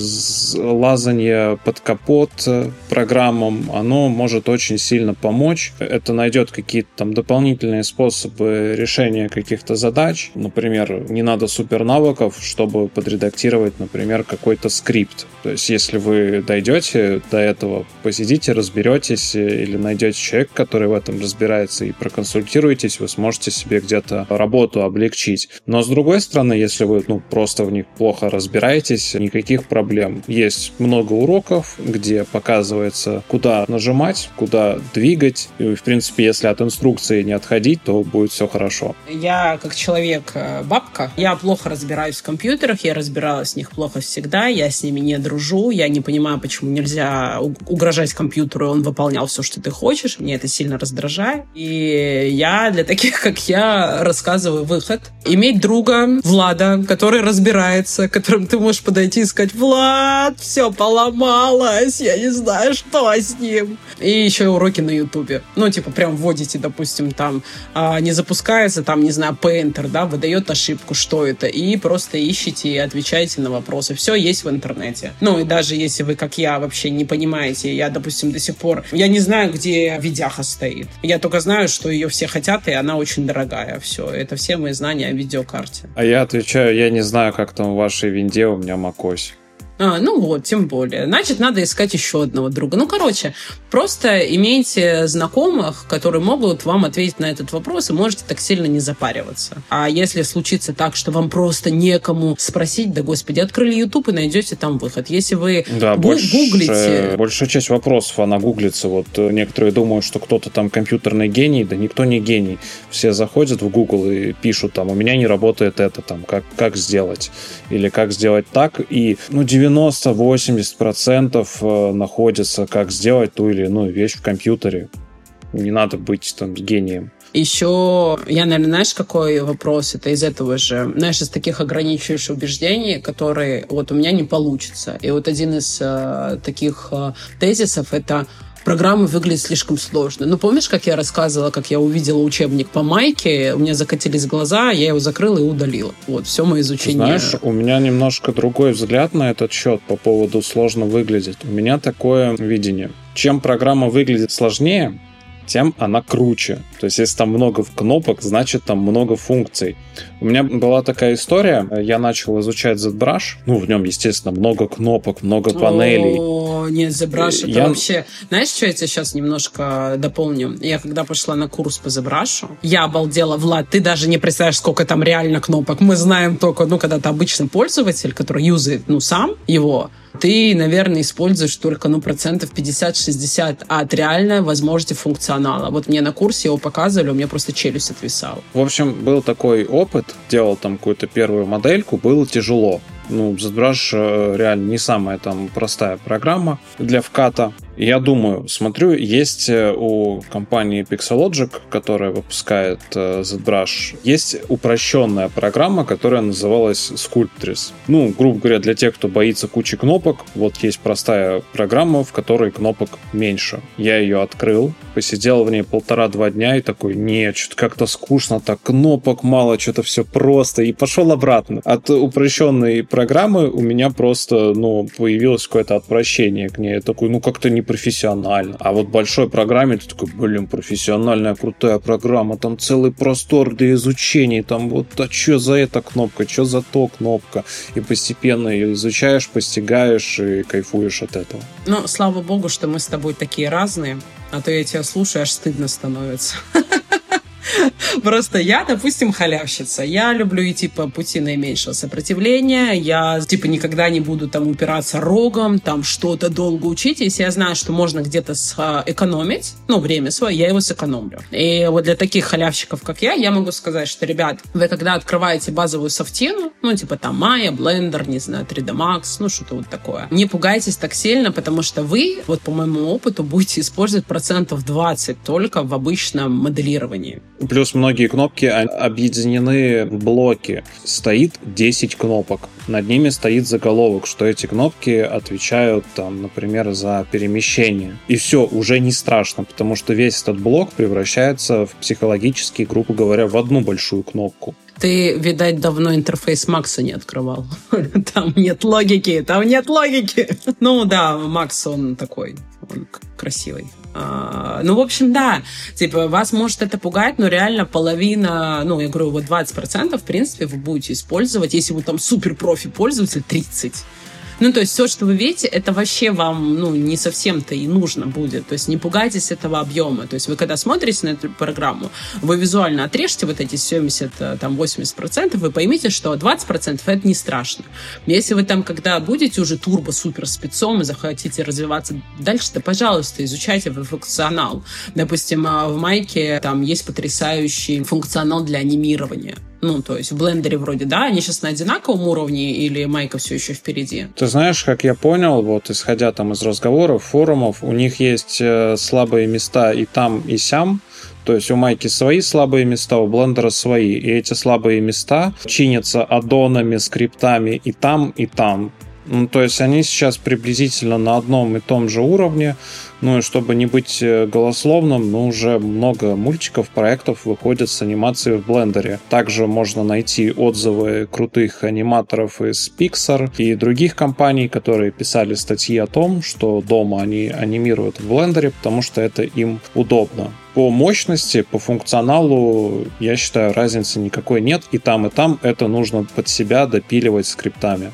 лазание под капот программам, оно может очень сильно помочь. Это найдет какие-то там дополнительные способы решения каких-то задач. Например, не надо супер навыков, чтобы подредактировать, например, например, какой-то скрипт. То есть, если вы дойдете до этого, посидите, разберетесь э, или найдете человека, который в этом разбирается и проконсультируетесь, вы сможете себе где-то работу облегчить. Но с другой стороны, если вы ну, просто в них плохо разбираетесь, никаких проблем. Есть много уроков, где показывается, куда нажимать, куда двигать. И, в принципе, если от инструкции не отходить, то будет все хорошо. Я, как человек-бабка, э, я плохо разбираюсь в компьютерах, я разбиралась в них плохо плохо всегда, я с ними не дружу, я не понимаю, почему нельзя угрожать компьютеру, он выполнял все, что ты хочешь, мне это сильно раздражает. И я для таких, как я, рассказываю выход. Иметь друга Влада, который разбирается, к которому ты можешь подойти и сказать, Влад, все поломалось, я не знаю, что с ним. И еще уроки на Ютубе. Ну, типа, прям вводите, допустим, там, а, не запускается, там, не знаю, Painter, да, выдает ошибку, что это, и просто ищите и отвечаете на вопросы. Все есть в интернете. Ну, и даже если вы, как я, вообще не понимаете, я, допустим, до сих пор, я не знаю, где видяха стоит. Я только знаю, что ее все хотят, и она очень дорогая. Все, это все мои знания о видеокарте. А я отвечаю, я не знаю, как там в вашей винде, у меня macOS. А, ну вот, тем более. Значит, надо искать еще одного друга. Ну, короче, просто имейте знакомых, которые могут вам ответить на этот вопрос, и можете так сильно не запариваться. А если случится так, что вам просто некому спросить, да господи, открыли YouTube и найдете там выход. Если вы да, гу- больше, гуглите... Большая часть вопросов, она гуглится. Вот э, некоторые думают, что кто-то там компьютерный гений, да никто не гений. Все заходят в Google и пишут там, у меня не работает это, там, как, как сделать. Или как сделать так. И, ну, 90-80% э, находится, как сделать ту или иную вещь в компьютере. Не надо быть там гением. Еще, я, наверное, знаешь, какой вопрос? Это из этого же, знаешь, из таких ограничивающих убеждений, которые вот у меня не получится. И вот один из э, таких э, тезисов это программа выглядит слишком сложно. Ну, помнишь, как я рассказывала, как я увидела учебник по майке, у меня закатились глаза, я его закрыла и удалила. Вот, все мое изучение. Знаешь, у меня немножко другой взгляд на этот счет по поводу сложно выглядит. У меня такое видение. Чем программа выглядит сложнее, тем она круче. То есть, если там много кнопок, значит, там много функций. У меня была такая история, я начал изучать ZBrush, ну, в нем, естественно, много кнопок, много панелей. О, нет, ZBrush это Я- вообще... Знаешь, что я тебе сейчас немножко дополню? Я когда пошла на курс по ZBrush, я обалдела, Влад, ты даже не представляешь, сколько там реально кнопок. Мы знаем только, ну, когда ты обычный пользователь, который юзает, ну, сам его, ты, наверное, используешь только, ну, процентов 50-60 от реальной возможности функционала. Вот мне на курсе его показывали, у меня просто челюсть отвисала. В общем, был такой опыт, делал там какую-то первую модельку, было тяжело. Ну, ZBrush э, реально не самая там простая программа для вката. Я думаю, смотрю, есть э, у компании Pixelogic, которая выпускает э, ZBrush, есть упрощенная программа, которая называлась Sculptris. Ну, грубо говоря, для тех, кто боится кучи кнопок, вот есть простая программа, в которой кнопок меньше. Я ее открыл, посидел в ней полтора-два дня и такой, нет, что-то как-то скучно, так кнопок мало, что-то все просто, и пошел обратно. От упрощенной программы у меня просто, ну, появилось какое-то отвращение к ней. Я такой, ну, как-то непрофессионально. А вот большой программе ты такой, блин, профессиональная, крутая программа, там целый простор для изучения, там вот, а что за эта кнопка, что за то кнопка. И постепенно ее изучаешь, постигаешь и кайфуешь от этого. Ну, слава богу, что мы с тобой такие разные, а то я тебя слушаю, аж стыдно становится. Просто я, допустим, халявщица. Я люблю идти по пути наименьшего сопротивления. Я, типа, никогда не буду там упираться рогом, там что-то долго учить. Если я знаю, что можно где-то сэкономить, ну, время свое, я его сэкономлю. И вот для таких халявщиков, как я, я могу сказать, что, ребят, вы когда открываете базовую софтину, ну, типа там Maya, Blender, не знаю, 3D Max, ну, что-то вот такое, не пугайтесь так сильно, потому что вы, вот по моему опыту, будете использовать процентов 20 только в обычном моделировании. Плюс многие кнопки а- объединены в блоки. Стоит 10 кнопок. Над ними стоит заголовок, что эти кнопки отвечают, там, например, за перемещение. И все, уже не страшно, потому что весь этот блок превращается в психологически, грубо говоря, в одну большую кнопку. Ты, видать, давно интерфейс Макса не открывал. Там нет логики, там нет логики. Ну да, Макс, он такой, красивый. А, ну, в общем, да, типа, вас может это пугать, но реально половина, ну, я говорю, вот 20%, в принципе, вы будете использовать, если вы там супер профи пользователь, 30%. Ну, то есть все, что вы видите, это вообще вам, ну, не совсем-то и нужно будет. То есть не пугайтесь этого объема. То есть вы когда смотрите на эту программу, вы визуально отрежьте вот эти 70, э, там, 80%, вы поймите, что 20% это не страшно. Если вы там, когда будете уже турбо-супер спецом и захотите развиваться дальше, то, пожалуйста, изучайте функционал. Допустим, э, в Майке там есть потрясающий функционал для анимирования. Ну, то есть в блендере вроде, да, они сейчас на одинаковом уровне или майка все еще впереди? Ты знаешь, как я понял, вот исходя там из разговоров, форумов, у них есть э, слабые места и там, и сям. То есть у майки свои слабые места, у блендера свои. И эти слабые места чинятся аддонами, скриптами и там, и там. Ну, то есть они сейчас приблизительно на одном и том же уровне. Ну и чтобы не быть э, голословным, ну уже много мультиков, проектов выходят с анимацией в блендере. Также можно найти отзывы крутых аниматоров из Pixar и других компаний, которые писали статьи о том, что дома они анимируют в блендере, потому что это им удобно. По мощности, по функционалу, я считаю, разницы никакой нет. И там, и там это нужно под себя допиливать скриптами.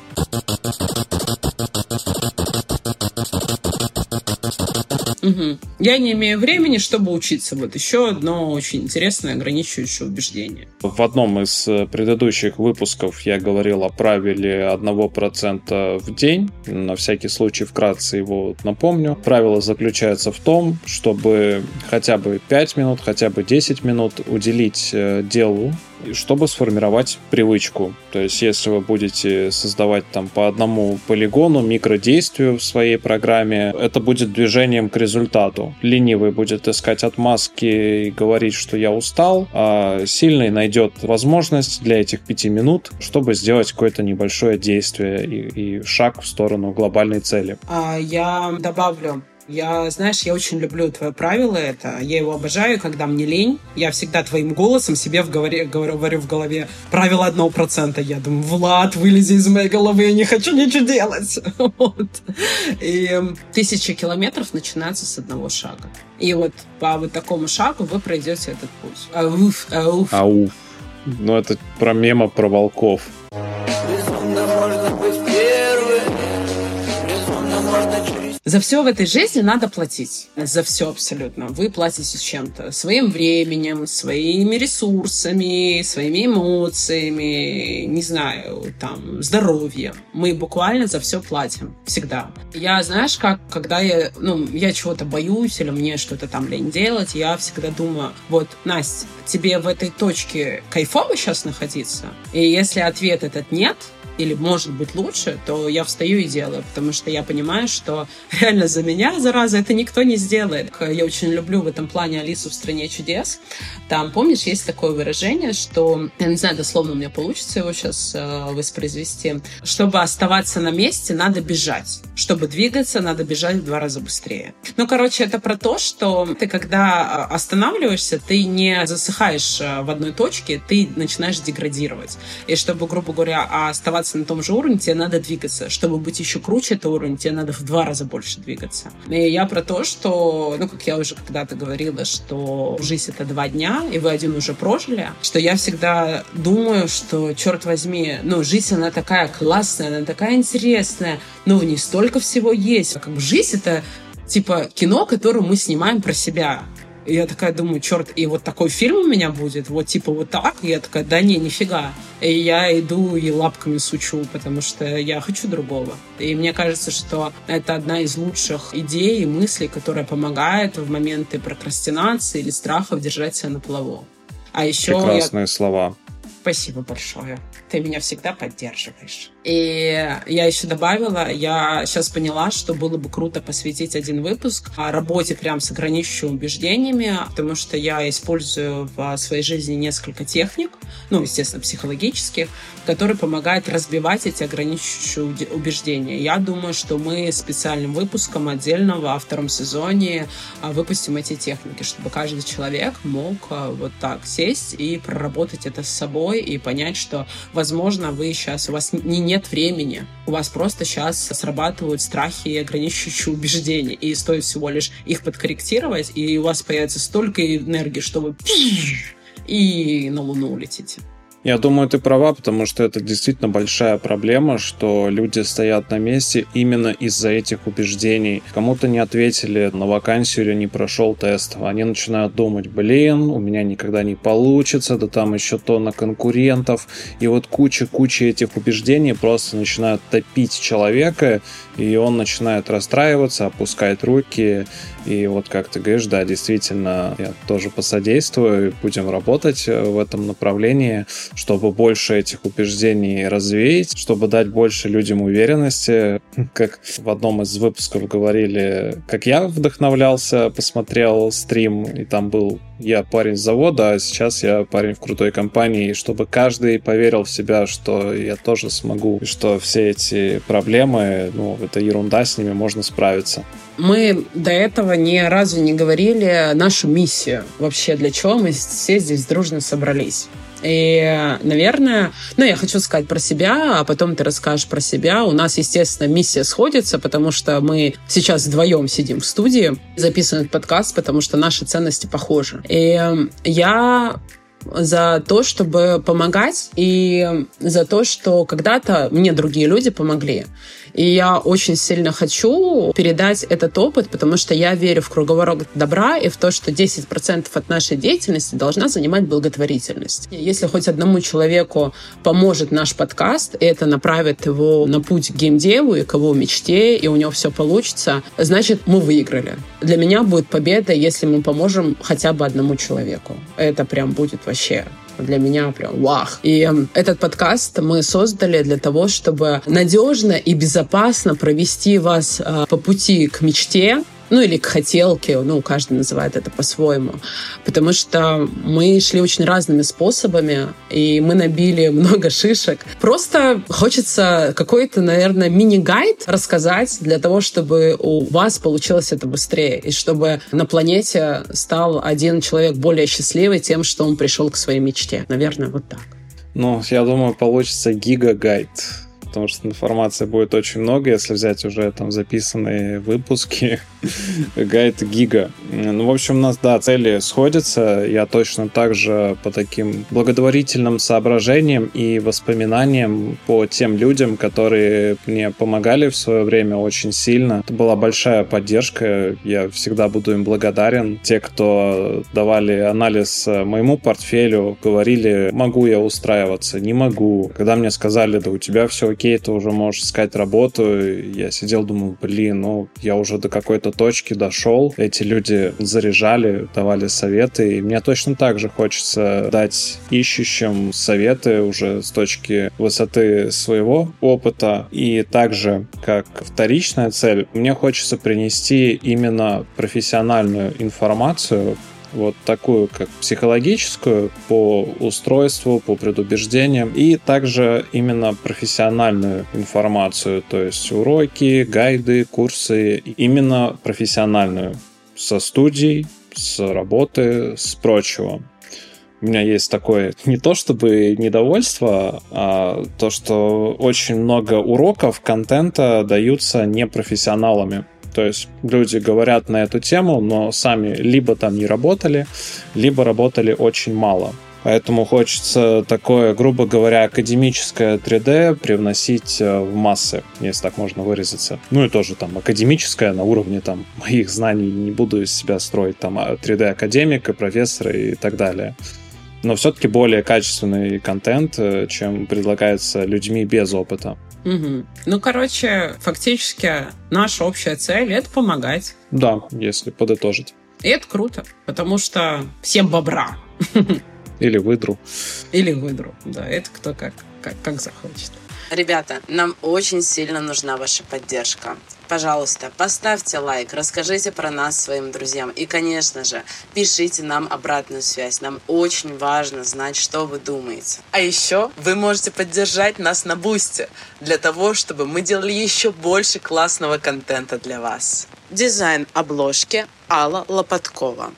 Угу. Я не имею времени, чтобы учиться. Вот еще одно очень интересное ограничивающее убеждение. В одном из э, предыдущих выпусков я говорил о правиле 1% в день. На всякий случай вкратце его напомню. Правило заключается в том, чтобы хотя бы 5 минут, хотя бы 10 минут уделить э, делу, чтобы сформировать привычку. То есть, если вы будете создавать там по одному полигону, микродействию в своей программе, это будет движением к результату. Ленивый будет искать отмазки и говорить, что я устал, а сильный найдет возможность для этих пяти минут, чтобы сделать какое-то небольшое действие и, и шаг в сторону глобальной цели. А я добавлю, я, знаешь, я очень люблю твое правило это. Я его обожаю, когда мне лень. Я всегда твоим голосом себе в говоре, говорю в голове правило одного процента. Я думаю, Влад, вылези из моей головы, я не хочу ничего делать. Вот. И тысяча километров начинается с одного шага. И вот по вот такому шагу вы пройдете этот путь. Ауф, ауф. Ауф. Ну, это про мема про волков. За все в этой жизни надо платить. За все абсолютно. Вы платите чем-то. Своим временем, своими ресурсами, своими эмоциями, не знаю, там, здоровьем. Мы буквально за все платим. Всегда. Я, знаешь, как, когда я, ну, я чего-то боюсь или мне что-то там лень делать, я всегда думаю, вот, Настя, тебе в этой точке кайфово сейчас находиться? И если ответ этот нет, или может быть лучше, то я встаю и делаю, потому что я понимаю, что реально за меня, зараза, это никто не сделает. Я очень люблю в этом плане Алису в «Стране чудес». Там, помнишь, есть такое выражение, что, я не знаю, дословно у меня получится его сейчас э, воспроизвести, чтобы оставаться на месте, надо бежать. Чтобы двигаться, надо бежать в два раза быстрее. Ну, короче, это про то, что ты, когда э, останавливаешься, ты не засыхаешь э, в одной точке, ты начинаешь деградировать. И чтобы, грубо говоря, оставаться оставаться на том же уровне, тебе надо двигаться. Чтобы быть еще круче этого уровня, тебе надо в два раза больше двигаться. И я про то, что, ну, как я уже когда-то говорила, что жизнь — это два дня, и вы один уже прожили, что я всегда думаю, что, черт возьми, ну, жизнь, она такая классная, она такая интересная, но в ней столько всего есть. Как бы жизнь — это типа кино, которое мы снимаем про себя. И я такая думаю, черт, и вот такой фильм у меня будет, вот типа вот так. И я такая, да не, нифига. И я иду и лапками сучу, потому что я хочу другого. И мне кажется, что это одна из лучших идей и мыслей, которая помогает в моменты прокрастинации или страхов держать себя на плаву. А еще Прекрасные я... слова. Спасибо большое. Ты меня всегда поддерживаешь. И я еще добавила, я сейчас поняла, что было бы круто посвятить один выпуск о работе прям с ограничивающими убеждениями, потому что я использую в своей жизни несколько техник, ну, естественно, психологических, которые помогают разбивать эти ограничивающие убеждения. Я думаю, что мы специальным выпуском отдельно во втором сезоне а, выпустим эти техники, чтобы каждый человек мог а, вот так сесть и проработать это с собой и понять, что, возможно, вы сейчас, у вас не нет времени. У вас просто сейчас срабатывают страхи и ограничивающие убеждения. И стоит всего лишь их подкорректировать, и у вас появится столько энергии, что вы и на Луну улетите. Я думаю, ты права, потому что это действительно большая проблема, что люди стоят на месте именно из-за этих убеждений. Кому-то не ответили на вакансию или не прошел тест. Они начинают думать, блин, у меня никогда не получится, да там еще то на конкурентов. И вот куча-куча этих убеждений просто начинают топить человека, и он начинает расстраиваться, опускать руки. И вот как ты говоришь, да, действительно, я тоже посодействую, будем работать в этом направлении чтобы больше этих убеждений развеять, чтобы дать больше людям уверенности. Как в одном из выпусков говорили, как я вдохновлялся, посмотрел стрим, и там был я парень с завода, а сейчас я парень в крутой компании, чтобы каждый поверил в себя, что я тоже смогу, и что все эти проблемы, ну, это ерунда, с ними можно справиться. Мы до этого ни разу не говорили нашу миссию. Вообще, для чего мы все здесь дружно собрались. И, наверное, ну, я хочу сказать про себя, а потом ты расскажешь про себя. У нас, естественно, миссия сходится, потому что мы сейчас вдвоем сидим в студии, записываем этот подкаст, потому что наши ценности похожи. И я за то, чтобы помогать, и за то, что когда-то мне другие люди помогли. И я очень сильно хочу передать этот опыт, потому что я верю в круговорот добра и в то, что 10% от нашей деятельности должна занимать благотворительность. Если хоть одному человеку поможет наш подкаст, и это направит его на путь к геймдеву и к его мечте, и у него все получится, значит, мы выиграли. Для меня будет победа, если мы поможем хотя бы одному человеку. Это прям будет для меня прям вах. И этот подкаст мы создали для того, чтобы надежно и безопасно провести вас а, по пути к мечте, ну или к хотелке, ну, каждый называет это по-своему. Потому что мы шли очень разными способами, и мы набили много шишек. Просто хочется какой-то, наверное, мини-гайд рассказать для того, чтобы у вас получилось это быстрее, и чтобы на планете стал один человек более счастливый тем, что он пришел к своей мечте. Наверное, вот так. Ну, я думаю, получится гига-гайд потому что информации будет очень много, если взять уже там записанные выпуски, гайд гига. Ну, в общем, у нас, да, цели сходятся. Я точно так же по таким благотворительным соображениям и воспоминаниям по тем людям, которые мне помогали в свое время очень сильно. Это была большая поддержка. Я всегда буду им благодарен. Те, кто давали анализ моему портфелю, говорили, могу я устраиваться, не могу. Когда мне сказали, да у тебя все окей, ты уже можешь искать работу. Я сидел, думал, блин, ну, я уже до какой-то точки дошел. Эти люди заряжали, давали советы, и мне точно так же хочется дать ищущим советы уже с точки высоты своего опыта. И также, как вторичная цель, мне хочется принести именно профессиональную информацию вот такую, как психологическую по устройству, по предубеждениям, и также именно профессиональную информацию, то есть уроки, гайды, курсы, именно профессиональную со студий, с работы, с прочего. У меня есть такое не то чтобы недовольство, а то, что очень много уроков контента даются непрофессионалами. То есть люди говорят на эту тему, но сами либо там не работали, либо работали очень мало. Поэтому хочется такое, грубо говоря, академическое 3D привносить э, в массы, если так можно выразиться. Ну и тоже там академическое на уровне там моих знаний. Не буду из себя строить там 3D-академика, а профессора и так далее. Но все-таки более качественный контент, э, чем предлагается людьми без опыта. Угу. Ну, короче, фактически наша общая цель — это помогать. Да, если подытожить. И это круто, потому что всем бобра. Или выдру. Или выдру, да, это кто как, как, как захочет. Ребята, нам очень сильно нужна ваша поддержка. Пожалуйста, поставьте лайк, расскажите про нас своим друзьям. И, конечно же, пишите нам обратную связь. Нам очень важно знать, что вы думаете. А еще вы можете поддержать нас на Бусте для того, чтобы мы делали еще больше классного контента для вас. Дизайн обложки Алла Лопаткова.